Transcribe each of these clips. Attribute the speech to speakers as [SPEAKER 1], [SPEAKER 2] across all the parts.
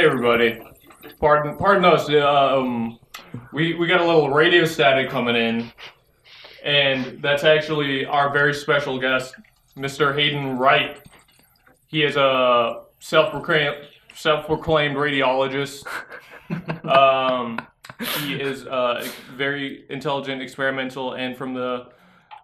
[SPEAKER 1] hey everybody. Pardon, pardon us. Um, we we got a little radio static coming in, and that's actually our very special guest, Mr. Hayden Right. He is a self-proclaimed self-proclaimed radiologist. um, he is uh, very intelligent, experimental, and from the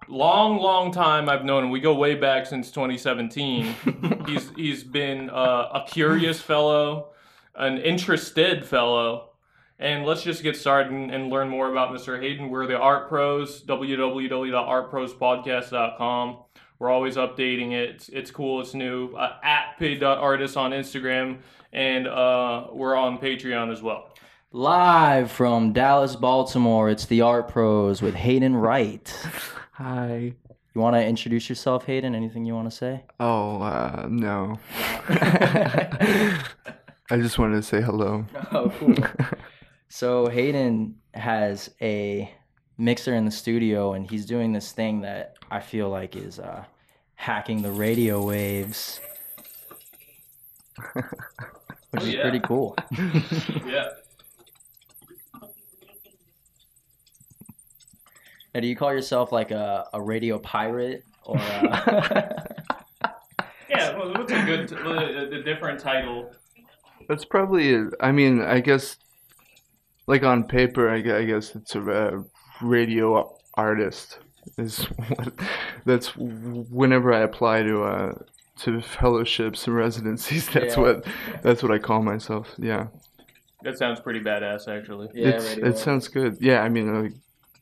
[SPEAKER 1] long, long time I've known him, we go way back since 2017. he's he's been uh, a curious fellow, an interested fellow, and let's just get started and, and learn more about Mr. Hayden. We're the Art Pros, www.artprospodcast.com. We're always updating it. It's, it's cool. It's new. Uh, at pig.artist on Instagram, and uh, we're on Patreon as well.
[SPEAKER 2] Live from Dallas, Baltimore, it's the Art Pros with Hayden Right.
[SPEAKER 3] Hi.
[SPEAKER 2] You want to introduce yourself, Hayden? Anything you want to say?
[SPEAKER 3] Oh, uh, no. I just wanted to say hello.
[SPEAKER 2] Oh, cool. so Hayden has a mixer in the studio, and he's doing this thing that I feel like is uh, hacking the radio waves, which is
[SPEAKER 1] yeah.
[SPEAKER 2] pretty cool.
[SPEAKER 1] Yeah.
[SPEAKER 2] Now, do you call yourself like a, a radio pirate or? uh, A...
[SPEAKER 1] Yeah, well, what's a good, a, a different title?
[SPEAKER 3] That's probably. I mean, I guess, like on paper, I gue- I guess it's a uh, radio artist. Is what, that's whenever I apply to uh to fellowships and residencies. That's
[SPEAKER 2] Yeah.
[SPEAKER 3] what that's what I call myself. Yeah,
[SPEAKER 1] That sounds pretty badass, actually.
[SPEAKER 2] yeah,
[SPEAKER 3] it's,
[SPEAKER 2] radio
[SPEAKER 3] it sounds good. Yeah, I mean, like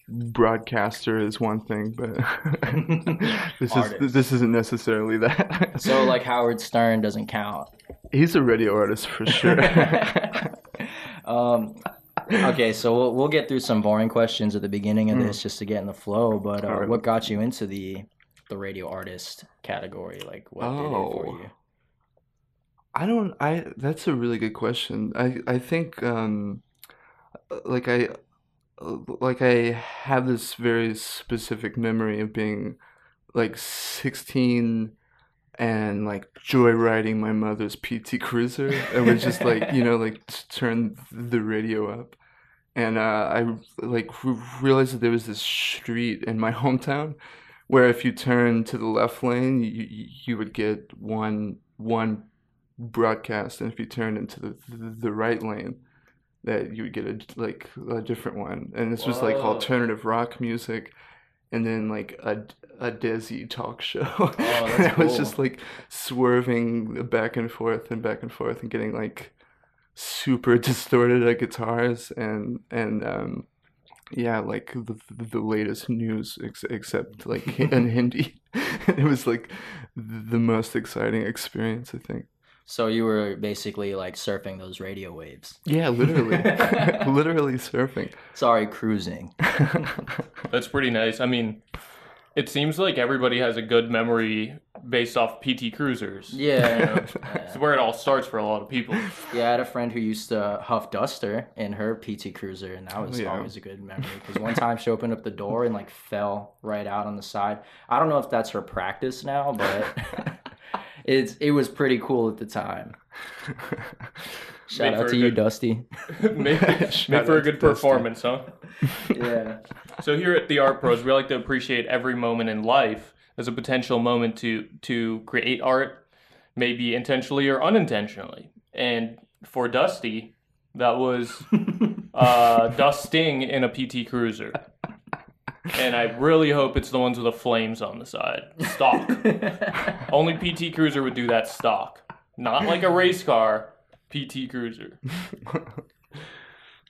[SPEAKER 3] broadcaster is one thing, but this
[SPEAKER 2] Artist.
[SPEAKER 3] is this isn't necessarily that.
[SPEAKER 2] So like Howard Stern doesn't count.
[SPEAKER 3] He's a radio artist for sure.
[SPEAKER 2] um, okay, so we'll, we'll get through some boring questions at the beginning of this just to get in the flow. But uh,
[SPEAKER 3] Alright.
[SPEAKER 2] what got you into the the radio artist category? Like, what did it for
[SPEAKER 3] Oh.
[SPEAKER 2] you?
[SPEAKER 3] I don't. I. That's a really good question. I. I think. Um. Like I. Like I have this very specific memory of being, like sixteen, and like joyriding my mother's PT Cruiser. It was just like you know like turn the radio up, and uh, I like realized that there was this street in my hometown where if you turn to the left lane, you you would get one one broadcast, and if you turn into the the right lane, that you would get a like a different one. And this was like
[SPEAKER 1] Whoa.
[SPEAKER 3] alternative rock music, and then like a a Desi talk show.
[SPEAKER 2] Oh,
[SPEAKER 3] and I was
[SPEAKER 2] cool.
[SPEAKER 3] just like swerving back and forth and back and forth and getting like super distorted at guitars and and um yeah like the, the latest news ex- except like in hindi it was like the most exciting experience i think
[SPEAKER 2] So you were basically like surfing those radio waves.
[SPEAKER 3] yeah literally literally surfing
[SPEAKER 2] Sorry, cruising.
[SPEAKER 1] That's pretty nice. I mean, it seems like everybody has a good memory based off PT Cruisers.
[SPEAKER 2] Yeah.
[SPEAKER 1] It's where it all starts for a lot of people.
[SPEAKER 2] Yeah, I had a friend who used to huff duster in her PT Cruiser, and that was
[SPEAKER 3] yeah.
[SPEAKER 2] always a good memory. Because one time she opened up the door and like fell right out on the side. I don't know if that's her practice now, but it's it was pretty cool at the time. Shout
[SPEAKER 1] Made
[SPEAKER 2] out
[SPEAKER 1] a
[SPEAKER 2] to you,
[SPEAKER 1] good-
[SPEAKER 2] Dusty.
[SPEAKER 1] make,
[SPEAKER 3] Shout
[SPEAKER 1] make for a good
[SPEAKER 3] Dustin.
[SPEAKER 1] performance, huh?
[SPEAKER 2] Yeah.
[SPEAKER 1] So here at the Art Pros, we like to appreciate every moment in life as a potential moment to to create art, maybe intentionally or unintentionally. And for Dusty, that was uh, dusting in a PT Cruiser. And I really hope it's the ones with the flames on the side. Stock. Only PT Cruiser would do that stock. Not like a race car, PT Cruiser.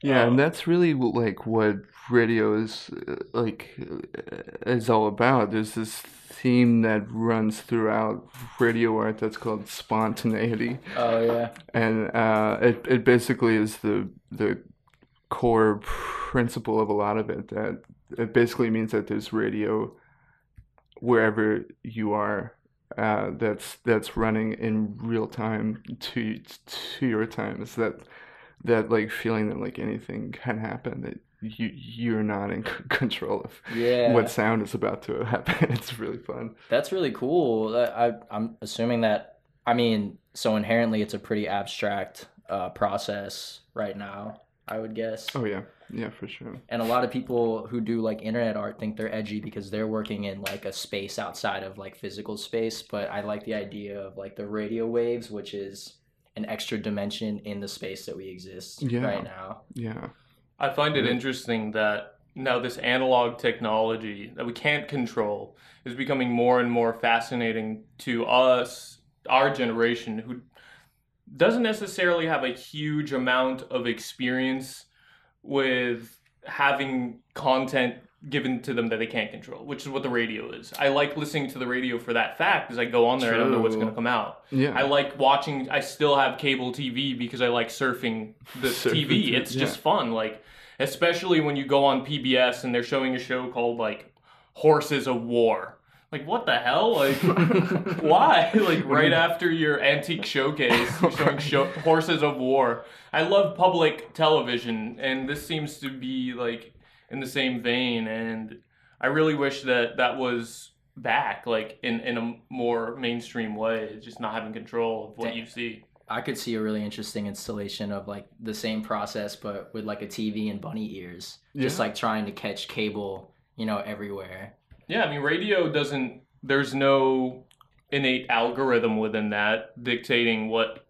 [SPEAKER 3] Yeah,
[SPEAKER 1] Um,
[SPEAKER 3] and that's really like what radio is uh, like uh, is all about. There's this theme that runs throughout radio art that's called spontaneity,
[SPEAKER 2] Oh yeah.
[SPEAKER 3] and uh, it it basically is the the core principle of a lot of it. That it basically means that there's radio wherever you are. Uh, that's that's running in real time to to your time. Is that that like feeling that like anything can happen that you you're not in c- control of
[SPEAKER 2] Yeah.
[SPEAKER 3] what sound is about to happen. It's really fun.
[SPEAKER 2] That's really cool. I, I I'm assuming that. I mean, so inherently, it's a pretty abstract uh, process right now. I would guess.
[SPEAKER 3] Oh yeah, yeah for sure.
[SPEAKER 2] And a lot of people who do like internet art think they're edgy because they're working in like a space outside of like physical space. But I like the idea of like the radio waves, which is an extra dimension in the space that we exist
[SPEAKER 3] Yeah.
[SPEAKER 2] right now.
[SPEAKER 3] Yeah,
[SPEAKER 1] I find it interesting that now this analog technology that we can't control is becoming more and more fascinating to us, our generation, who doesn't necessarily have a huge amount of experience with having content given to them that they can't control, which is what the radio is. I like listening to the radio for that fact because I go on there, I don't know what's going to come out.
[SPEAKER 3] yeah.
[SPEAKER 1] I like watching. I still have cable TV because I like surfing the
[SPEAKER 3] Surfing
[SPEAKER 1] TV. It's just fun. Like especially when you go on PBS and they're showing a show called like Horses of War. Like what the hell? Like why? Like right after your antique showcase, you're showing show, Horses of War. I love public television, and this seems to be like in the same vein. And I really wish that that was back, like in in a more mainstream way, just not having control of what
[SPEAKER 2] Damn.
[SPEAKER 1] you see.
[SPEAKER 2] I could see a really interesting installation of like the same process, but with like a TV and bunny ears, just like trying to catch cable, you know, everywhere.
[SPEAKER 1] Yeah, I mean, radio doesn't. There's no innate algorithm within that dictating what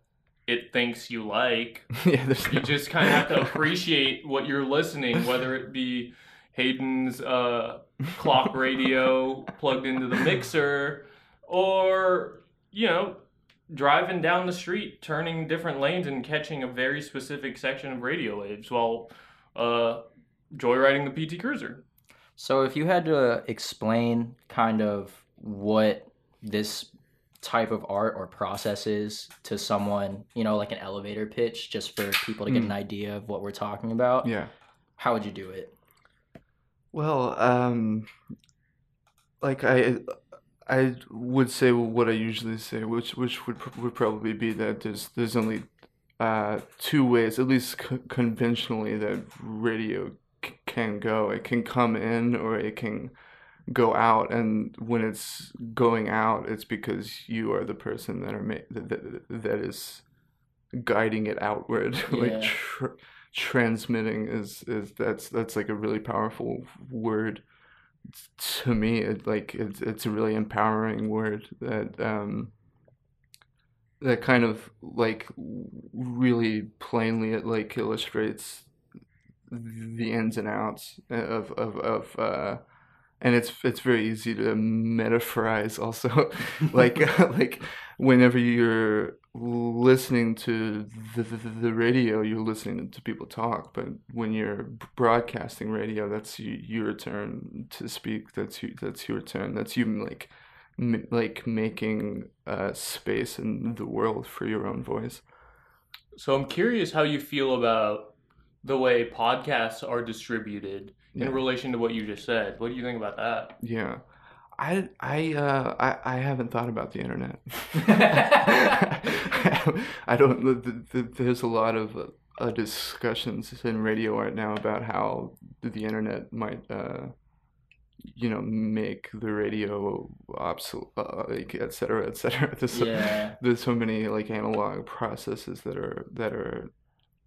[SPEAKER 1] it thinks you like.
[SPEAKER 3] yeah, there's
[SPEAKER 1] You
[SPEAKER 3] no-
[SPEAKER 1] just kind of have to appreciate what you're listening, whether it be Hayden's uh, clock radio plugged into the mixer, or you know, driving down the street, turning different lanes and catching a very specific section of radio waves while uh, joyriding the PT Cruiser.
[SPEAKER 2] So if you had to explain kind of what this type of art or process is to someone, you know, like an elevator pitch, just for people to get
[SPEAKER 3] Hmm.
[SPEAKER 2] an idea of what we're talking about,
[SPEAKER 3] yeah.
[SPEAKER 2] how would you do it?
[SPEAKER 3] Well, um, like I, I would say what I usually say, which which would would probably be that there's there's only uh, two ways, at least c- conventionally, that radio can go. It can come in or it can go out, and when it's going out, it's because you are the person that are ma- that, that, that is guiding it outward, like tr- transmitting is is that's that's like a really powerful word to me. It like it's it's a really empowering word that um that kind of like really plainly it like illustrates the ins and outs of of of uh and it's it's very easy to metaphorize also. Like like whenever you're listening to the, the, the radio you're listening to people talk but when you're broadcasting radio that's you, your turn to speak that's you that's your turn that's you like m- like making uh, space in the world for your own voice.
[SPEAKER 1] So I'm curious how you feel about the way podcasts are distributed
[SPEAKER 3] Yeah.
[SPEAKER 1] in relation to what you just said. What do you think about that?
[SPEAKER 3] yeah I I uh I, I haven't thought about the internet. I don't. th- th- th- There's a lot of uh, discussions in radio right now about how the internet might, uh, you know, make the radio obsolete, uh, like, et cetera, et cetera. There's so, there's so many like analog processes that are that are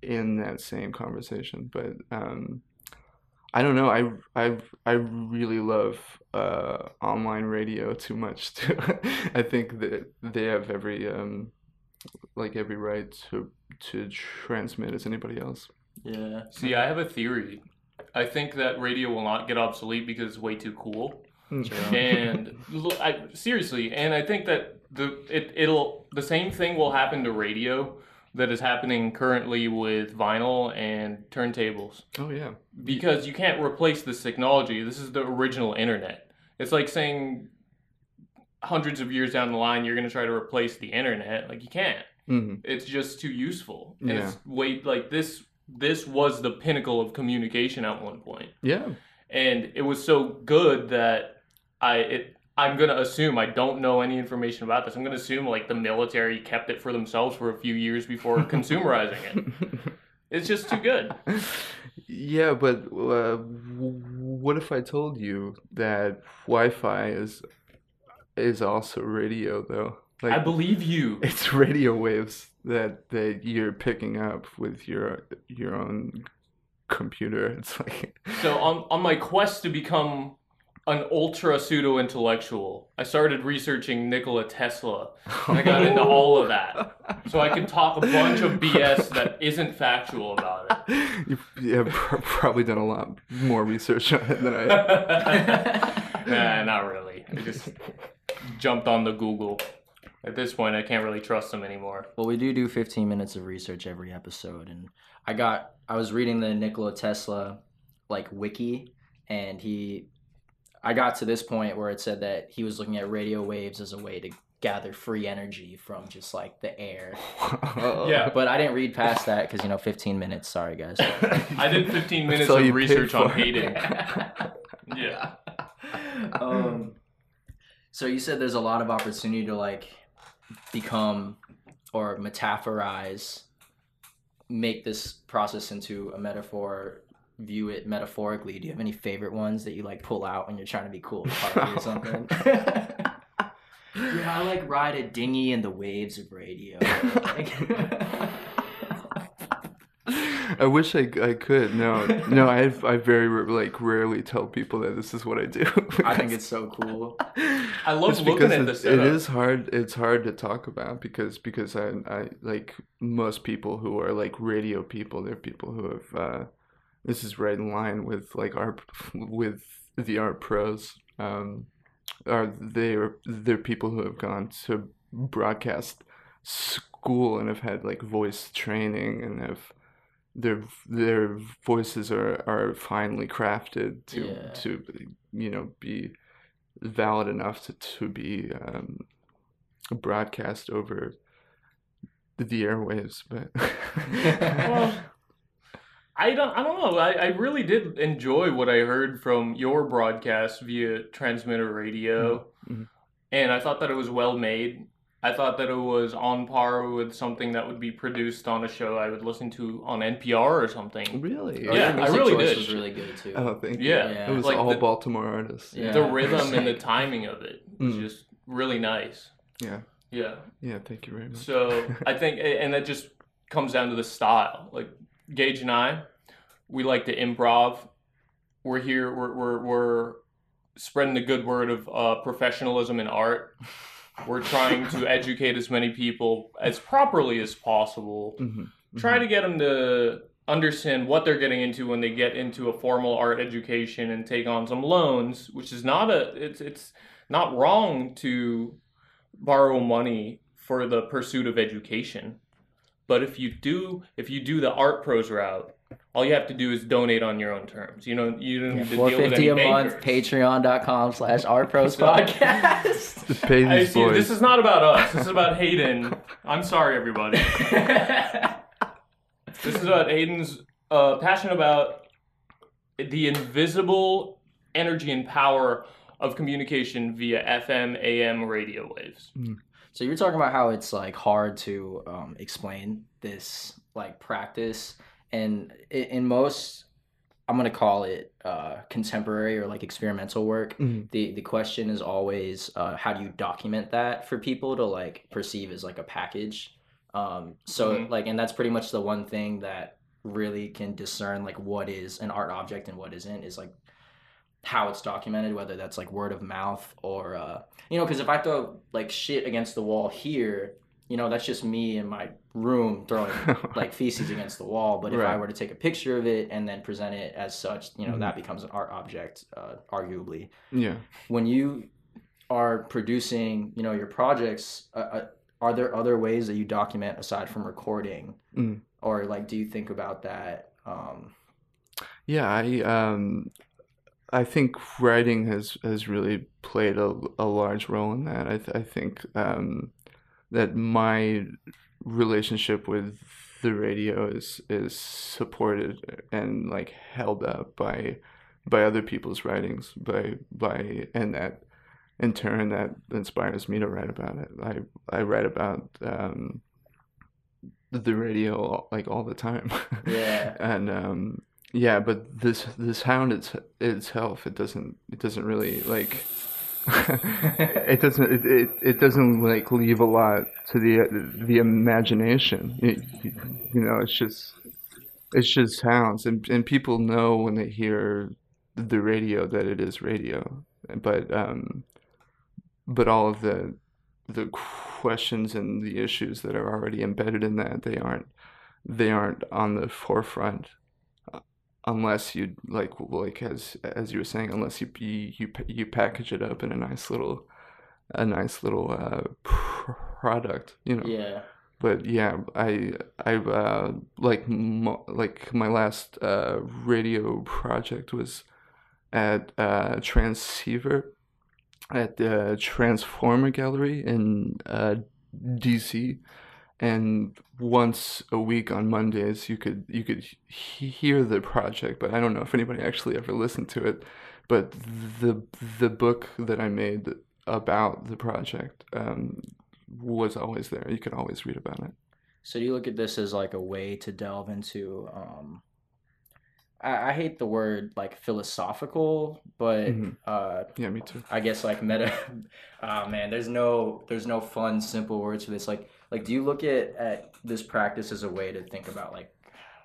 [SPEAKER 3] in that same conversation, but um, I don't know. I I I really love uh, online radio too much. To, I think that they have every um, like every right to to transmit as anybody else.
[SPEAKER 2] Yeah.
[SPEAKER 1] See, I have a theory. I think that radio will not get obsolete because it's way too cool.
[SPEAKER 2] True.
[SPEAKER 1] And l- I, seriously, and I think that the it it'll the same thing will happen to radio that is happening currently with vinyl and turntables.
[SPEAKER 3] Oh yeah,
[SPEAKER 1] because you can't replace this technology. This is the original internet. It's like saying hundreds of years down the line you're going to try to replace the internet. Like you can't.
[SPEAKER 3] hmm
[SPEAKER 1] It's just too useful. And
[SPEAKER 3] Yeah.
[SPEAKER 1] It's wait like this this was the pinnacle of communication at one point.
[SPEAKER 3] Yeah.
[SPEAKER 1] And it was so good that I it I'm gonna assume I don't know any information about this. I'm gonna assume like the military kept it for themselves for a few years before consumerizing it. It's just too good.
[SPEAKER 3] Yeah, but uh, what if I told you that Wi-Fi is is also radio though? Like
[SPEAKER 1] I believe you.
[SPEAKER 3] it's radio waves that that you're picking up with your your own computer. It's like
[SPEAKER 1] So on on my quest to become an ultra pseudo intellectual, I started researching Nikola Tesla. And I got into all of that. So I could talk a bunch of BS that isn't factual about it.
[SPEAKER 3] You've yeah, pr- probably done a lot more research on it than I.
[SPEAKER 1] nah, not really. I just jumped on the Google. At this point, I can't really trust them anymore.
[SPEAKER 2] Well, we do do 15 minutes of research every episode, and I got I was reading the Nikola Tesla like wiki, and he I got to this point where it said that he was looking at radio waves as a way to gather free energy from just like the air.
[SPEAKER 1] Yeah.
[SPEAKER 2] But I didn't read past that because you know 15 minutes. Sorry guys.
[SPEAKER 1] I did 15 minutes
[SPEAKER 3] all
[SPEAKER 1] of research on
[SPEAKER 3] for.
[SPEAKER 1] Hayden. Yeah.
[SPEAKER 2] um, so you said there's a lot of opportunity to like become or metaphorize, make this process into a metaphor, view it metaphorically. Do you have any favorite ones that you like pull out when you're trying to be cool with Harvey or something? yeah, I like ride a dinghy in the waves of radio.
[SPEAKER 3] I wish I, I could. No, no. I I very like rarely tell people that this is what I do.
[SPEAKER 2] I think it's so cool.
[SPEAKER 1] I love looking at
[SPEAKER 3] it-
[SPEAKER 1] the setup.
[SPEAKER 3] is hard. It's hard to talk about because because I I like most people who are like radio people. They're people who have. Uh, this is right in line with like our with the art pros. Um, are they're they're people who have gone to broadcast school and have had like voice training and have their their voices are are finely crafted to
[SPEAKER 2] Yeah.
[SPEAKER 3] to you know be valid enough to to be um, broadcast over the airwaves but
[SPEAKER 1] Well, I don't. I don't know. I, I really did enjoy what I heard from your broadcast via transmitter radio,
[SPEAKER 3] Mhm.
[SPEAKER 1] and I thought that it was well made. I thought that it was on par with something that would be produced on a show I would listen to on NPR or something.
[SPEAKER 3] really
[SPEAKER 2] Oh,
[SPEAKER 1] Yeah, I really
[SPEAKER 2] choice
[SPEAKER 1] did.
[SPEAKER 2] was really good too.
[SPEAKER 3] oh thank you
[SPEAKER 1] Yeah,
[SPEAKER 2] Yeah.
[SPEAKER 3] it was
[SPEAKER 1] like
[SPEAKER 3] all
[SPEAKER 1] the,
[SPEAKER 3] Baltimore artists
[SPEAKER 2] Yeah.
[SPEAKER 1] the rhythm and the timing of it was
[SPEAKER 3] Mm.
[SPEAKER 1] just really nice.
[SPEAKER 3] yeah
[SPEAKER 1] Yeah.
[SPEAKER 3] yeah thank you very much
[SPEAKER 1] So I think, and that just comes down to the style. Like Gage and I, we like to improv. We're here. We're we're, we're spreading the good word of uh, professionalism in art. We're trying to educate as many people as properly as possible.
[SPEAKER 3] Mhm,
[SPEAKER 1] Try
[SPEAKER 3] mhm.
[SPEAKER 1] to get them to understand what they're getting into when they get into a formal art education and take on some loans, which is not a it's it's not wrong to borrow money for the pursuit of education. But if you do if you do the art pros route, all you have to do is donate on your own terms. You know, you don't
[SPEAKER 2] Yeah,
[SPEAKER 1] need to deal with
[SPEAKER 2] 450
[SPEAKER 1] any
[SPEAKER 2] a month,
[SPEAKER 1] bankers.
[SPEAKER 2] patreon.com slash Art Pros
[SPEAKER 3] podcast. Pay these
[SPEAKER 1] see,
[SPEAKER 3] boys
[SPEAKER 1] this is not about us. This is about Hayden. I'm sorry, everybody. This is about Hayden's uh, passion about the invisible energy and power of communication via FM, AM radio waves.
[SPEAKER 2] So you're talking about how it's like hard to um, explain this like practice, and in most, I'm gonna call it uh, contemporary or like experimental work.
[SPEAKER 3] Mhm.
[SPEAKER 2] The the question is always uh, how do you document that for people to like perceive as like a package. Um, so
[SPEAKER 1] Mhm.
[SPEAKER 2] like, and that's pretty much the one thing that really can discern like what is an art object and what isn't is like how it's documented, whether that's like word of mouth or uh, you know, because if I throw like shit against the wall here, you know, that's just me in my room throwing like feces against the wall. But if I were to take a picture of it and then present it as such, you know,
[SPEAKER 3] Mhm.
[SPEAKER 2] that becomes an art object, uh, arguably.
[SPEAKER 3] yeah
[SPEAKER 2] When you are producing, you know, your projects, uh, uh, are there other ways that you document aside from recording,
[SPEAKER 3] Mm.
[SPEAKER 2] or like, do you think about that? Um,
[SPEAKER 3] Yeah, I um I think writing has has really played a, a large role in that. I th- I think um, that my relationship with the radio is is supported and like held up by by other people's writings by by and that in turn that inspires me to write about it. I I write about um, the radio like all the time.
[SPEAKER 2] Yeah.
[SPEAKER 3] and um, yeah, but this this hound it's, itself it doesn't it doesn't really like it doesn't it, it, it doesn't like leave a lot to the the imagination. It, you know, it's just it's just sounds and and people know when they hear the radio that it is radio. But um but all of the the questions and the issues that are already embedded in that they aren't they aren't on the forefront unless you like like as as you were saying unless you you you, you package it up in a nice little a nice little uh, product you know
[SPEAKER 2] Yeah.
[SPEAKER 3] but yeah i i uh like mo- like my last uh radio project was at uh transceiver at the transformer gallery in uh dc and once a week on mondays you could you could he- hear the project but i don't know if anybody actually ever listened to it but the the book that i made about the project um was always there you could always read about it
[SPEAKER 2] So do you look at this as like a way to delve into um I, I hate the word like philosophical, but
[SPEAKER 3] Mhm.
[SPEAKER 2] uh
[SPEAKER 3] yeah me too
[SPEAKER 2] I guess like meta oh man, there's no there's no fun simple words for this. Like like do you look at, at this practice as a way to think about like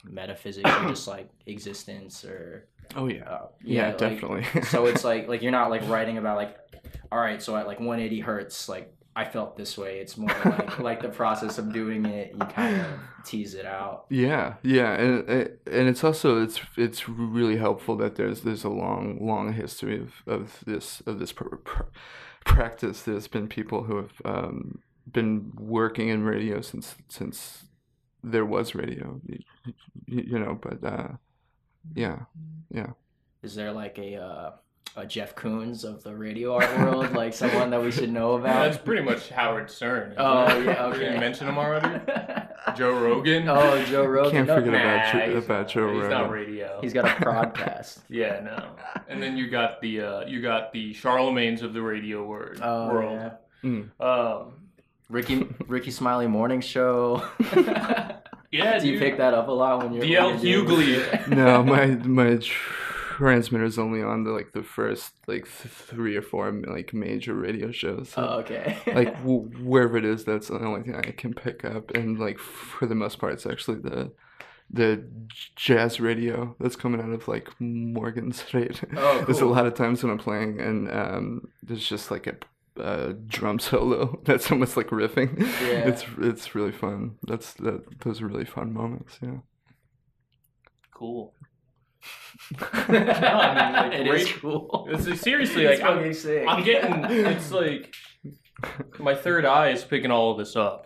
[SPEAKER 2] metaphysics or just like existence or
[SPEAKER 3] oh yeah.
[SPEAKER 2] uh,
[SPEAKER 3] yeah,
[SPEAKER 2] like,
[SPEAKER 3] definitely.
[SPEAKER 2] so it's like like you're not like writing about like all right so at like 180 hertz like i felt this way. It's more like like the process of doing it you kind of tease it out.
[SPEAKER 3] Yeah, yeah, and and it's also it's it's really helpful that there's there's a long long history of, of this of this pr- pr- practice. There's been people who have um, been working in radio since since there was radio, you, you know. But uh, yeah, yeah.
[SPEAKER 2] is there like a uh a jeff koons of the radio art world like someone that we should know about?
[SPEAKER 1] That's pretty much Howard Stern.
[SPEAKER 2] oh
[SPEAKER 1] it?
[SPEAKER 2] yeah
[SPEAKER 1] Did
[SPEAKER 2] okay
[SPEAKER 1] you mention him already? Joe Rogan.
[SPEAKER 2] oh joe rogan
[SPEAKER 3] Can't
[SPEAKER 2] No,
[SPEAKER 3] forget about
[SPEAKER 1] Nah,
[SPEAKER 3] Joe-
[SPEAKER 1] he's
[SPEAKER 3] about Joe
[SPEAKER 1] He's not
[SPEAKER 3] Rogan.
[SPEAKER 1] radio.
[SPEAKER 2] he's got a podcast
[SPEAKER 1] Yeah, no. And then you got the uh, you got the Charlamagne's of the radio word
[SPEAKER 2] oh
[SPEAKER 1] world.
[SPEAKER 2] yeah
[SPEAKER 3] Mm.
[SPEAKER 1] Um,
[SPEAKER 2] ricky rickey smiley morning show
[SPEAKER 1] yeah,
[SPEAKER 2] do you
[SPEAKER 1] dude.
[SPEAKER 2] pick that up a lot when you're
[SPEAKER 1] DL
[SPEAKER 2] when you're
[SPEAKER 1] Hughley.
[SPEAKER 3] No, my my transmitter's only on the like the first like th- three or four like major radio shows. So,
[SPEAKER 2] oh okay
[SPEAKER 3] like w- wherever it is, that's the only thing I can pick up. And like for the most part, it's actually the the jazz radio that's coming out of like Morgan State.
[SPEAKER 2] Oh,
[SPEAKER 3] There's a lot of times when I'm playing and um, there's just like a, a drum solo that's almost like riffing.
[SPEAKER 2] Yeah.
[SPEAKER 3] It's it's really fun. That's that those are really fun moments. Yeah.
[SPEAKER 1] Cool. No, I mean, like,
[SPEAKER 2] It is
[SPEAKER 1] great-
[SPEAKER 2] cool.
[SPEAKER 1] This is seriously like I'm,
[SPEAKER 2] fucking.
[SPEAKER 1] I'm getting. It's like my third eye is picking all of this up.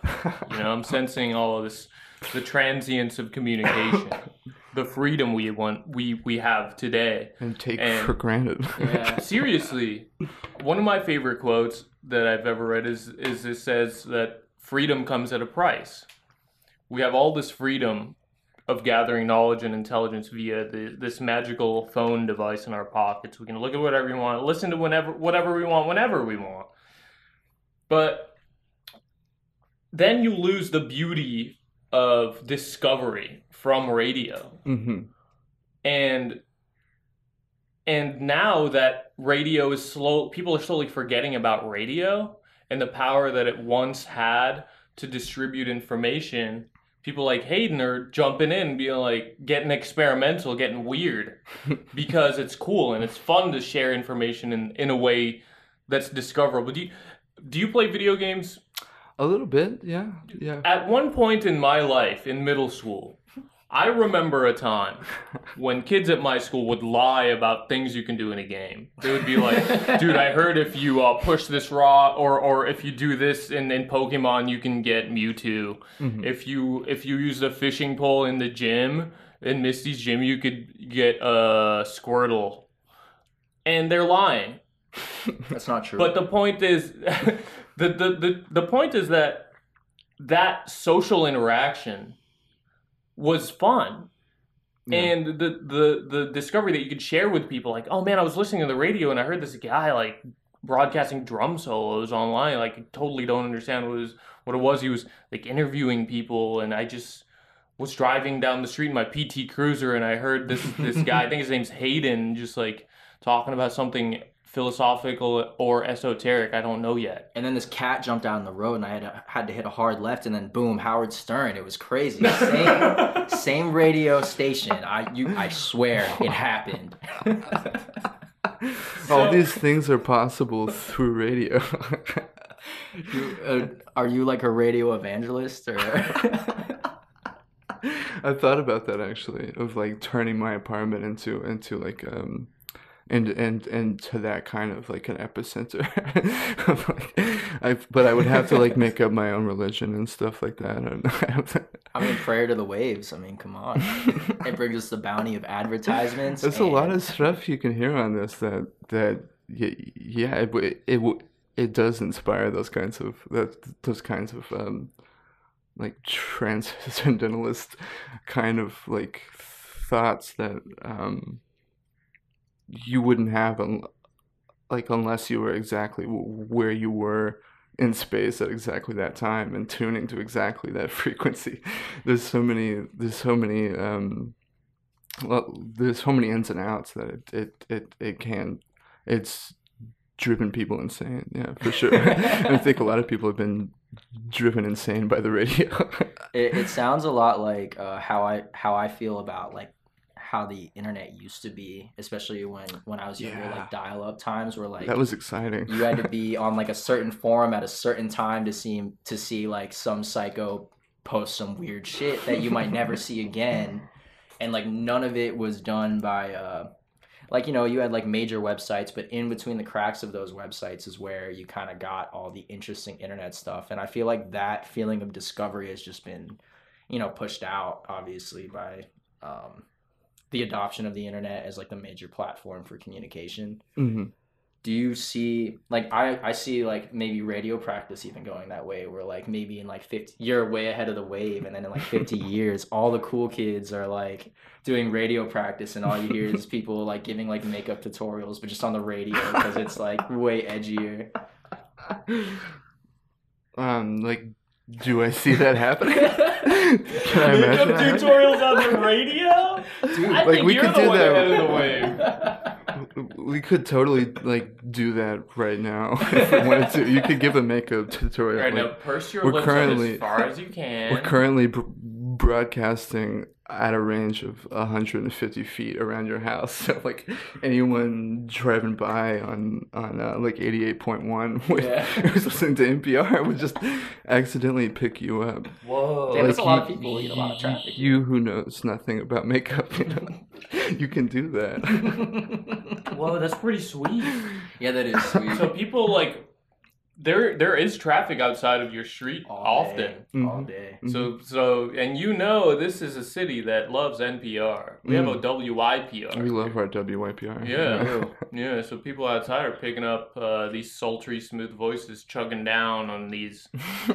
[SPEAKER 1] You know, I'm sensing all of this, the transience of communication, the freedom we want, we we have today.
[SPEAKER 3] and take
[SPEAKER 1] And-
[SPEAKER 3] for granted.
[SPEAKER 2] Yeah.
[SPEAKER 1] Seriously, one of my favorite quotes that I've ever read is is it says that freedom comes at a price. We have all this freedom of gathering knowledge and intelligence via the, this magical phone device in our pockets. We can look at whatever we want, listen to whenever whatever we want, whenever we want. But then you lose the beauty of discovery from radio.
[SPEAKER 3] Hmm
[SPEAKER 1] and and now that radio is slow people are slowly forgetting about radio and the power that it once had to distribute information people like hayden are jumping in being like getting experimental getting weird because it's cool and it's fun to share information in, in a way that's discoverable. Do you do you play video games
[SPEAKER 3] A little bit, yeah, yeah.
[SPEAKER 1] at one point in my life in middle school, I remember a time when kids at my school would lie about things you can do in a game. They would be like, "Dude, I heard if you uh, push this raw, or or if you do this in, in Pokemon, you can get Mewtwo.
[SPEAKER 3] Mhm.
[SPEAKER 1] If you if you use the fishing pole in the gym in Misty's gym, you could get a Squirtle." and they're lying.
[SPEAKER 2] That's not true.
[SPEAKER 1] But the point is, the, the, the, the point is that that social interaction was fun.
[SPEAKER 3] Yeah.
[SPEAKER 1] And the, the the discovery that you could share with people, like, oh man, I was listening to the radio and I heard this guy like broadcasting drum solos online. Like, I totally don't understand what it was. What it was, he was like interviewing people, and I just was driving down the street in my PT Cruiser, and I heard this this guy. I think his name's Hayden, just like talking about something philosophical or esoteric. I don't know yet.
[SPEAKER 2] and then this cat jumped out in the road, and I had to, had to hit a hard left, and then boom, Howard Stern. It was crazy. Same, same radio station. I you I swear it happened.
[SPEAKER 3] All
[SPEAKER 1] So-
[SPEAKER 3] these things are possible through radio.
[SPEAKER 2] You, uh, are you like a radio evangelist or?
[SPEAKER 3] I thought about that actually, of like turning my apartment into into like um and and and to that kind of like an epicenter. I but I would have to like make up my own religion and stuff like that. And
[SPEAKER 2] I mean, prayer to the waves. I mean, come on. It brings us the bounty of advertisements.
[SPEAKER 3] There's a lot of stuff you can hear on this that that yeah it w- it it does inspire those kinds of that those kinds of um like transcendentalist kind of like thoughts that um you wouldn't have un- like unless you were exactly w- where you were in space at exactly that time and tuning to exactly that frequency. There's so many there's so many um well, there's so many ins and outs that it it it, it can it's driven people insane. Yeah for sure. I think a lot of people have been driven insane by the radio.
[SPEAKER 2] It, it sounds a lot like uh, how I how I feel about like how the internet used to be, especially when when I was younger,
[SPEAKER 3] Yeah.
[SPEAKER 2] like dial up times where like
[SPEAKER 3] that was exciting.
[SPEAKER 2] you had to be on like a certain forum at a certain time to see to see like some psycho post some weird shit that you might never see again. And like none of it was done by uh like you know you had like major websites but in between the cracks of those websites is where you kind of got all the interesting internet stuff. And i feel like that feeling of discovery has just been you know pushed out obviously by um the adoption of the internet as like the major platform for communication.
[SPEAKER 3] Hmm
[SPEAKER 2] do you see like I, I see like maybe radio practice even going that way where like maybe in like 50 you're way ahead of the wave and then in like 50 years all the cool kids are like doing radio practice and all you hear is people like giving like makeup tutorials but just on the radio because it's like way edgier.
[SPEAKER 3] Um like do i see that happening can i imagine that
[SPEAKER 1] tutorials on the radio?
[SPEAKER 2] Dude,
[SPEAKER 1] I
[SPEAKER 3] like,
[SPEAKER 1] think
[SPEAKER 3] we
[SPEAKER 1] you're
[SPEAKER 3] could
[SPEAKER 1] the
[SPEAKER 3] do
[SPEAKER 1] one
[SPEAKER 3] that.
[SPEAKER 1] ahead of the wave.
[SPEAKER 3] we could totally like do that right now if we wanted to you could give a makeup tutorial
[SPEAKER 1] All right, now
[SPEAKER 3] like,
[SPEAKER 1] purse your
[SPEAKER 3] we're
[SPEAKER 1] lips
[SPEAKER 3] currently-
[SPEAKER 1] up as far as you can.
[SPEAKER 3] We're currently br- broadcasting at a range of 150 feet around your house. So like anyone driving by on on uh, like 88.1 with,
[SPEAKER 2] Yeah.
[SPEAKER 3] who's listening to NPR would just accidentally pick you up.
[SPEAKER 1] Whoa.
[SPEAKER 2] Damn, that's a lot of
[SPEAKER 3] you-
[SPEAKER 2] people. We a lot of traffic.
[SPEAKER 3] You who knows nothing about makeup, you know, you can do that.
[SPEAKER 1] Whoa, that's pretty sweet.
[SPEAKER 2] yeah that is sweet
[SPEAKER 1] So people like there there is traffic outside of your street
[SPEAKER 2] All
[SPEAKER 1] often.
[SPEAKER 2] day, all
[SPEAKER 3] Mhm.
[SPEAKER 2] day
[SPEAKER 1] So so and you know this is a city that loves NPR. We have a WYPR.
[SPEAKER 3] Mm. We love our WYPR.
[SPEAKER 1] Yeah. Yeah, so people outside are picking up uh, these sultry, smooth voices chugging down on these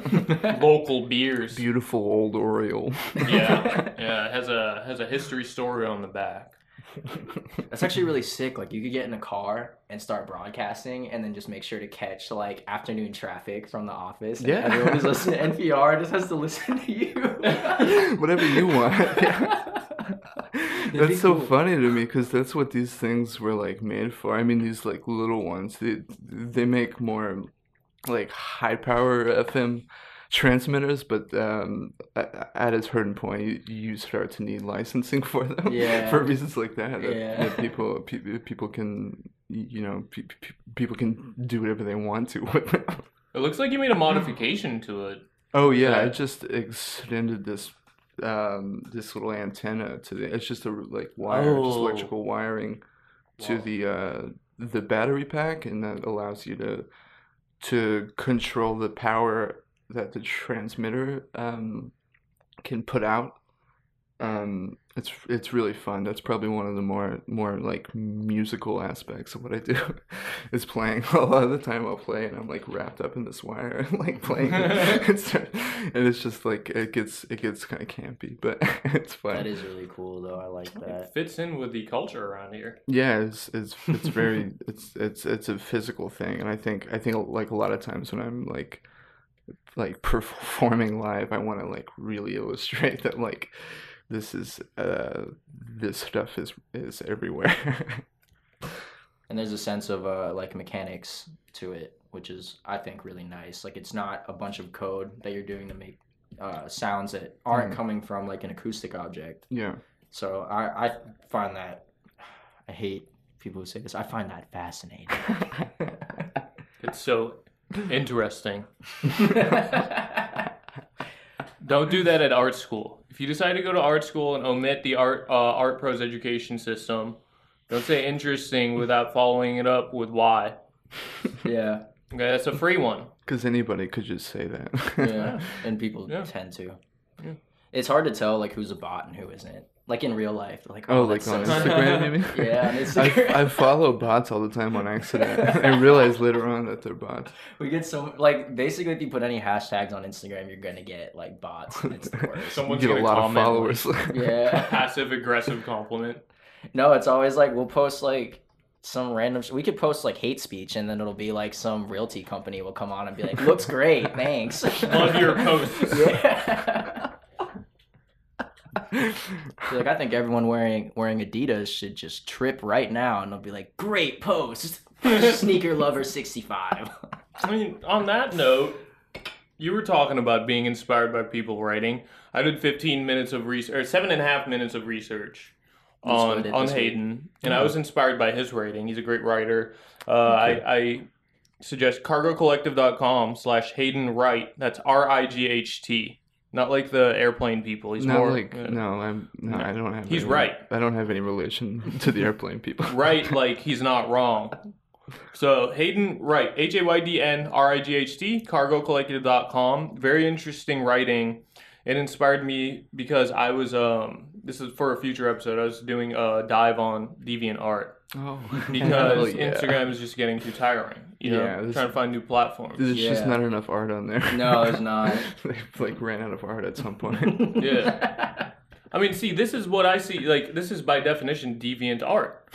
[SPEAKER 1] local beers.
[SPEAKER 3] Beautiful old Oriole.
[SPEAKER 1] Yeah, yeah, it has a has a history story on the back.
[SPEAKER 2] That's actually really sick. Like you could get in a car and start broadcasting, and then just make sure to catch like afternoon traffic from the office. And
[SPEAKER 3] Yeah.
[SPEAKER 2] everyone who's listening to NPR just has to listen to you.
[SPEAKER 3] Whatever you want.
[SPEAKER 2] That'd
[SPEAKER 3] that's so
[SPEAKER 2] cool.
[SPEAKER 3] funny to me because that's what these things were like made for. I mean, these like little ones, they they make more like high power FM transmitters, but um, at a certain point, you, you start to need licensing for them.
[SPEAKER 2] Yeah.
[SPEAKER 3] for reasons like that. That,
[SPEAKER 2] Yeah.
[SPEAKER 3] that people pe- people can you know pe- pe- people can do whatever they want to with them.
[SPEAKER 1] It looks like you made a modification to it.
[SPEAKER 3] Oh yeah, I just extended this um this little antenna to the it's just a like wire just
[SPEAKER 1] Oh.
[SPEAKER 3] electrical wiring to
[SPEAKER 1] Wow.
[SPEAKER 3] the uh the battery pack and that allows you to to control the power that the transmitter um can put out um, it's it's really fun. That's probably one of the more more like musical aspects of what I do is playing. A lot of the time I'll play and I'm like wrapped up in this wire and like playing it. and, start- and it's just like it gets it gets kind of campy, but it's fun.
[SPEAKER 2] That is really cool, though. I like that.
[SPEAKER 1] It fits in with the culture around here.
[SPEAKER 3] Yeah, it's it's it's very it's it's it's a physical thing, and I think I think like a lot of times when I'm like like performing live, I want to like really illustrate that like this is uh this stuff is is everywhere.
[SPEAKER 2] And there's a sense of uh, like mechanics to it, which is I think really nice. Like it's not a bunch of code that you're doing to make uh, sounds that aren't
[SPEAKER 3] Mhm.
[SPEAKER 2] coming from like an acoustic object.
[SPEAKER 3] yeah,
[SPEAKER 2] So I I find that I hate people who say this. I find that fascinating.
[SPEAKER 1] It's so interesting. Don't do that at art school. If you decide to go to art school and omit the art uh, art pros education system, don't say interesting without following it up with why.
[SPEAKER 2] yeah,
[SPEAKER 1] Okay, that's a free one.
[SPEAKER 3] because anybody could just say that.
[SPEAKER 2] yeah, and people
[SPEAKER 1] Yeah.
[SPEAKER 2] tend to.
[SPEAKER 1] Yeah.
[SPEAKER 2] It's hard to tell like who's a bot and who isn't. Like in real life, like
[SPEAKER 3] Oh, oh
[SPEAKER 2] that's
[SPEAKER 3] like on
[SPEAKER 2] so-
[SPEAKER 3] Instagram, you mean?
[SPEAKER 2] Yeah, on
[SPEAKER 3] I,
[SPEAKER 2] Instagram.
[SPEAKER 3] I follow bots all the time on accident. I realize later on that they're bots.
[SPEAKER 2] We get so like basically if you put any hashtags on Instagram, you're gonna get like bots. And it's the worst.
[SPEAKER 3] You
[SPEAKER 1] Someone's
[SPEAKER 3] get a
[SPEAKER 1] gonna
[SPEAKER 3] lot of
[SPEAKER 1] comment,
[SPEAKER 3] followers.
[SPEAKER 2] yeah.
[SPEAKER 1] Passive aggressive compliment.
[SPEAKER 2] No, it's always like we'll post like some random. We could post like hate speech, and then it'll be like some realty company will come on and be like, "Looks great, thanks."
[SPEAKER 1] Love your posts.
[SPEAKER 2] Yeah. Like I think everyone wearing wearing Adidas should just trip right now, and they'll be like, "Great post, sneaker lover 65."
[SPEAKER 1] I mean, on that note, you were talking about being inspired by people writing. I did 15 minutes of research, or seven and a half minutes of research
[SPEAKER 2] That's what I
[SPEAKER 1] on on
[SPEAKER 2] this week.
[SPEAKER 1] Hayden, and I was inspired by his writing. He's a great writer. Uh, I, I suggest cargocollective.com slash Hayden Right. That's R I G H T. Not like the airplane people. He's
[SPEAKER 3] Not
[SPEAKER 1] more
[SPEAKER 3] like
[SPEAKER 1] uh,
[SPEAKER 3] no, I'm no, I don't have.
[SPEAKER 1] He's
[SPEAKER 3] any-
[SPEAKER 1] right.
[SPEAKER 3] I don't have any relation to the airplane people.
[SPEAKER 1] right like he's not wrong. So Hayden Right, H A Y D N R I G H T, cargocollective.com. Very interesting writing. It inspired me because I was um this is for a future episode. I was doing a dive on deviant art
[SPEAKER 3] Oh,
[SPEAKER 1] because
[SPEAKER 3] yeah.
[SPEAKER 1] Instagram is just getting too tiring. You know,
[SPEAKER 3] Yeah, this-
[SPEAKER 1] trying to find new platforms.
[SPEAKER 3] There's just not enough art on there.
[SPEAKER 2] No, there's not.
[SPEAKER 3] they like ran out of art at some point.
[SPEAKER 1] Yeah. I mean, see, this is what I see. Like, this is by definition deviant art.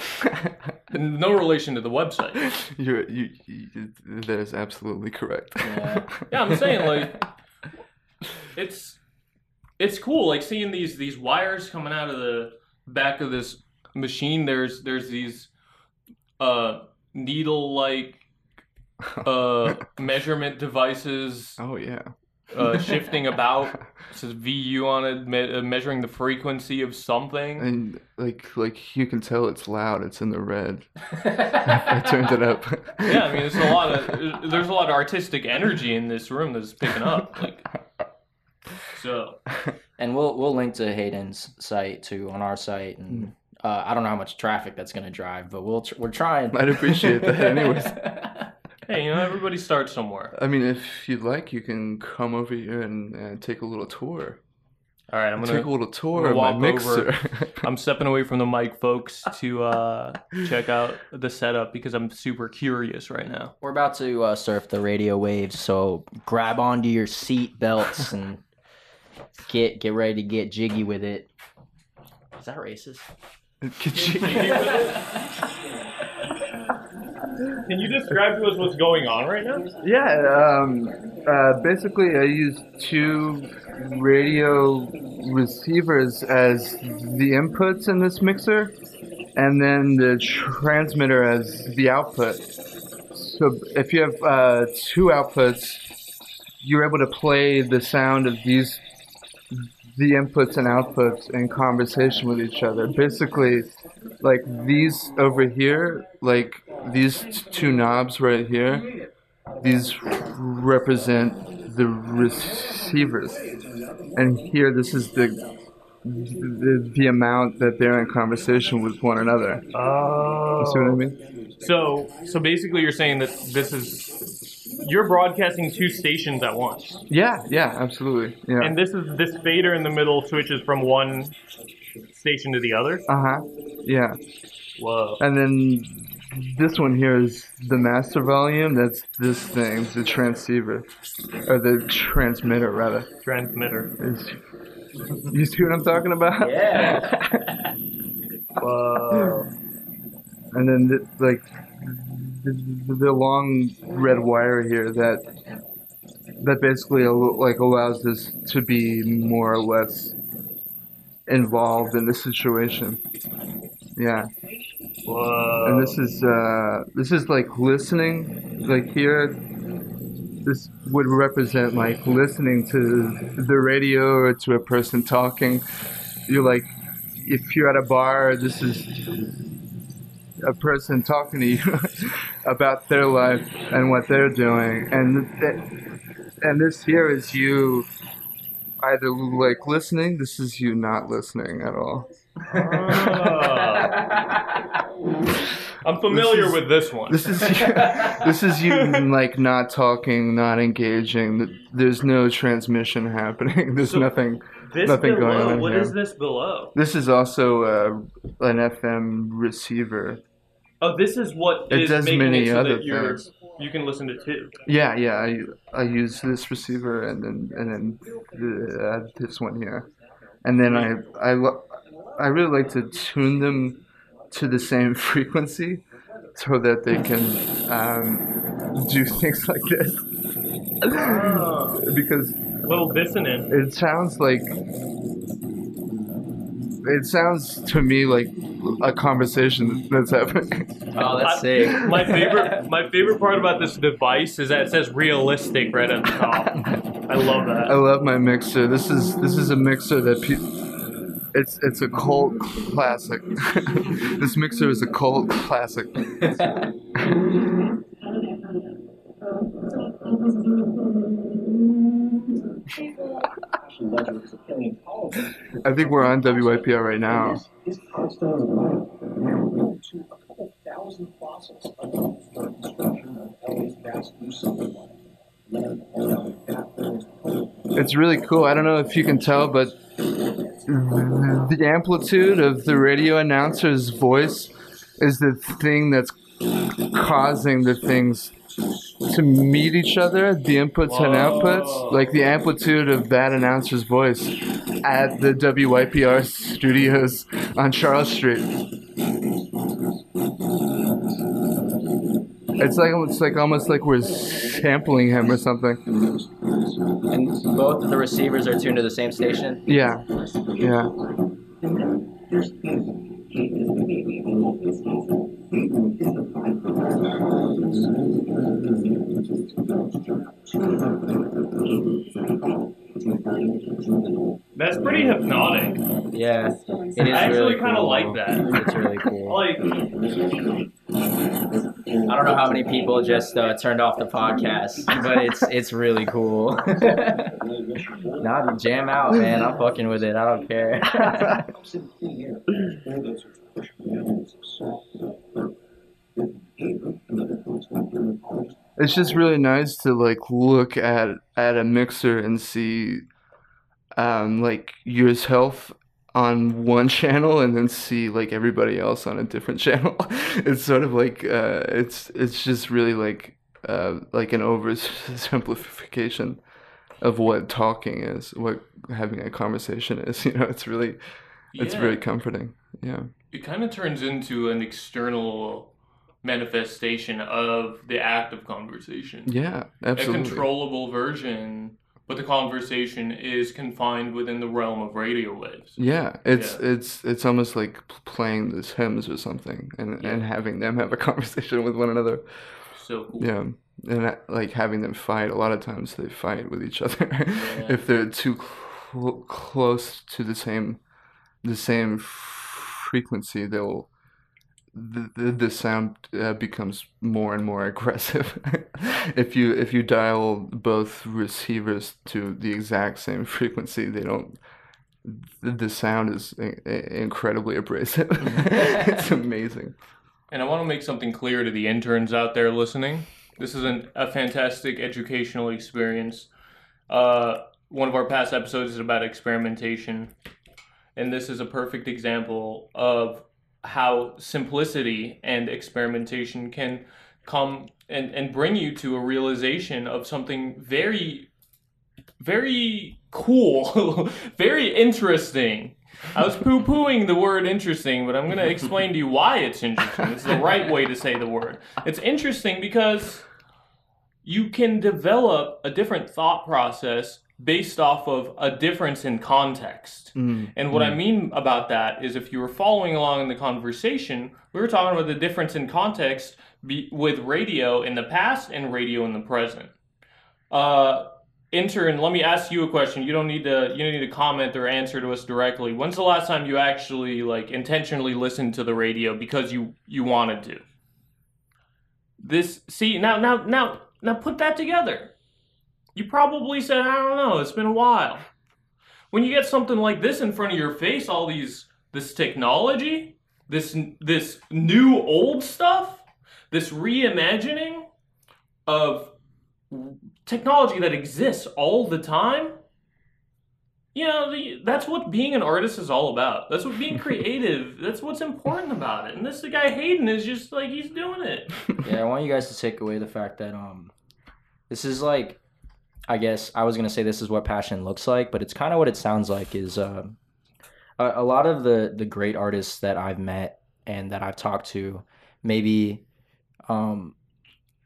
[SPEAKER 1] No relation to the website.
[SPEAKER 3] You're, you, you, that is absolutely correct.
[SPEAKER 2] Yeah.
[SPEAKER 1] Yeah, I'm saying like it's it's cool like seeing these these wires coming out of the back of this machine. There's there's these uh needle like uh measurement devices
[SPEAKER 3] oh yeah.
[SPEAKER 1] uh shifting about. It says VU on it, me- uh, measuring the frequency of something.
[SPEAKER 3] And like like you can tell it's loud. It's in the red. I turned it up.
[SPEAKER 1] Yeah, I mean, there's a lot of there's a lot of artistic energy in this room that's picking up. Like, so
[SPEAKER 2] And we'll we'll link to Hayden's site too on our site, and uh, I don't know how much traffic that's gonna drive, but we'll tr- we're trying.
[SPEAKER 3] I'd appreciate that anyways.
[SPEAKER 1] hey, you know, everybody starts somewhere.
[SPEAKER 3] I mean, if you'd like, you can come over here and uh, take a little tour.
[SPEAKER 1] All right, I'm gonna
[SPEAKER 3] take a little tour of my
[SPEAKER 1] walk
[SPEAKER 3] mixer.
[SPEAKER 1] I'm stepping away from the mic, folks, to uh, check out the setup because I'm super curious right now.
[SPEAKER 2] We're about to uh, surf the radio waves, so grab onto your seat belts and get get ready to get jiggy with it. Is that racist?
[SPEAKER 1] Can you describe to us what's going on right now?
[SPEAKER 3] Yeah, um, uh, basically, I use two radio receivers as the inputs in this mixer, and then the transmitter as the output. So if you have uh, two outputs, you're able to play the sound of these, the inputs and outputs in conversation with each other. Basically, like these over here, like these two knobs right here, these represent the receivers, and here this is the the, the amount that they're in conversation with one another.
[SPEAKER 1] Oh.
[SPEAKER 3] You see what I mean? Oh.
[SPEAKER 1] So, so basically, you're saying that this is you're broadcasting two stations at once,
[SPEAKER 3] Yeah, yeah, absolutely. Yeah.
[SPEAKER 1] and this is this fader in the middle switches from one station to the other.
[SPEAKER 3] Uh huh. Yeah.
[SPEAKER 1] Whoa.
[SPEAKER 3] And then this one here is the master volume. That's this thing, the transceiver, or the transmitter rather.
[SPEAKER 1] Transmitter.
[SPEAKER 3] Is you see what I'm talking about?
[SPEAKER 2] Yeah.
[SPEAKER 1] Whoa.
[SPEAKER 3] And then th- like the, the long red wire here that that basically al- like allows this to be more or less involved in the situation. Yeah.
[SPEAKER 1] Whoa.
[SPEAKER 3] and this is uh, this is like listening like here this would represent like listening to the radio or to a person talking you're like if you're at a bar this is a person talking to you about their life and what they're doing and th- and this here is you either like listening this is you not listening at all
[SPEAKER 1] I'm familiar
[SPEAKER 3] This is-
[SPEAKER 1] with this one.
[SPEAKER 3] This is this is you like not talking, not engaging. There's no transmission happening. There's
[SPEAKER 1] So-
[SPEAKER 3] nothing.
[SPEAKER 1] this
[SPEAKER 3] nothing
[SPEAKER 1] below,
[SPEAKER 3] going on
[SPEAKER 1] What
[SPEAKER 3] here.
[SPEAKER 1] is this below?
[SPEAKER 3] This is also uh, an FM receiver.
[SPEAKER 1] Oh, this is what
[SPEAKER 3] It
[SPEAKER 1] is
[SPEAKER 3] does
[SPEAKER 1] making
[SPEAKER 3] many
[SPEAKER 1] it so
[SPEAKER 3] other
[SPEAKER 1] that you're
[SPEAKER 3] things.
[SPEAKER 1] you can listen to two.
[SPEAKER 3] Yeah, yeah. I I use this receiver and then and then the, uh, this one here, and then I I I really like to tune them to the same frequency so that they can um, do things like this
[SPEAKER 1] Oh,
[SPEAKER 3] because
[SPEAKER 1] little dissonant.
[SPEAKER 3] it sounds like it sounds to me like a conversation that's happening.
[SPEAKER 2] Oh, that's sick.
[SPEAKER 1] My favorite my favorite part about this device is that it says realistic right on the top. I love that.
[SPEAKER 3] I love my mixer. This is this is a mixer that pe- it's it's a cult classic. this mixer is a cult classic. I think we're on WYPR right now. It's really cool. I don't know if you can tell, but the amplitude of the radio announcer's voice is the thing that's causing the things to meet each other, the inputs and outputs, like the amplitude of that announcer's voice at the WYPR studios on Charles Street. It's like it's like almost like we're sampling him or something.
[SPEAKER 2] And both of the receivers are tuned to the same station.
[SPEAKER 3] Yeah, yeah.
[SPEAKER 1] That's pretty hypnotic.
[SPEAKER 2] Yeah, it is
[SPEAKER 1] I actually
[SPEAKER 2] really
[SPEAKER 1] kind of
[SPEAKER 2] cool.
[SPEAKER 1] like that.
[SPEAKER 2] It's really cool.
[SPEAKER 1] Like,
[SPEAKER 2] I don't know how many people just uh, turned off the podcast, but it's it's really cool. nah, jam out, man. I'm fucking with it. I don't care.
[SPEAKER 3] It's just really nice to like look at at a mixer and see um like yourself on one channel and then see like everybody else on a different channel. it's sort of like uh it's it's just really like uh like an oversimplification of what talking is, what having a conversation is. You know, it's really it's
[SPEAKER 1] yeah,
[SPEAKER 3] very comforting. Yeah.
[SPEAKER 1] It kind of turns into an external manifestation of the act of conversation.
[SPEAKER 3] Yeah, absolutely.
[SPEAKER 1] A controllable version, but the conversation is confined within the realm of radio waves.
[SPEAKER 3] Yeah, it's
[SPEAKER 1] Yeah.
[SPEAKER 3] it's it's almost like playing these hymns or something, and and having them have a conversation with one another.
[SPEAKER 1] So cool.
[SPEAKER 3] Yeah, and like having them fight. A lot of times they fight with each other if they're too cl- close to the same the same frequency. They'll the, the, the sound uh, becomes more and more aggressive if you if you dial both receivers to the exact same frequency they don't the, sound is incredibly abrasive it's amazing
[SPEAKER 1] And I want to make something clear to the interns out there listening. This is an, a fantastic educational experience. Uh, one of our past episodes is about experimentation, and this is a perfect example of how simplicity and experimentation can come and, and bring you to a realization of something very, very cool, very interesting. I was poo pooing the word interesting, but I'm going to explain to you why it's interesting. It's the right way to say the word. It's interesting because you can develop a different thought process based off of a difference in context.
[SPEAKER 3] Mm.
[SPEAKER 1] And what I mean about that is if you were following along in the conversation, we were talking about the difference in context be, with radio in the past and radio in the present. Uh, intern, let me ask you a question. You don't need to you don't need to comment or answer to us directly. When's the last time you actually like intentionally listened to the radio because you you wanted to? This see now now now now put that together. You probably said I don't know, it's been a while. When you get something like this in front of your face, all these this technology, this this new old stuff, this reimagining of technology that exists all the time you know the, that's what being an artist is all about. That's what being creative that's what's important about it. And this guy hayden is just like he's doing it.
[SPEAKER 2] Yeah, I want you guys to take away the fact that um, this is like, I guess I was gonna say this is what passion looks like, but it's kind of what it sounds like. Is uh, a, a lot of the the great artists that I've met and that I've talked to, maybe, um,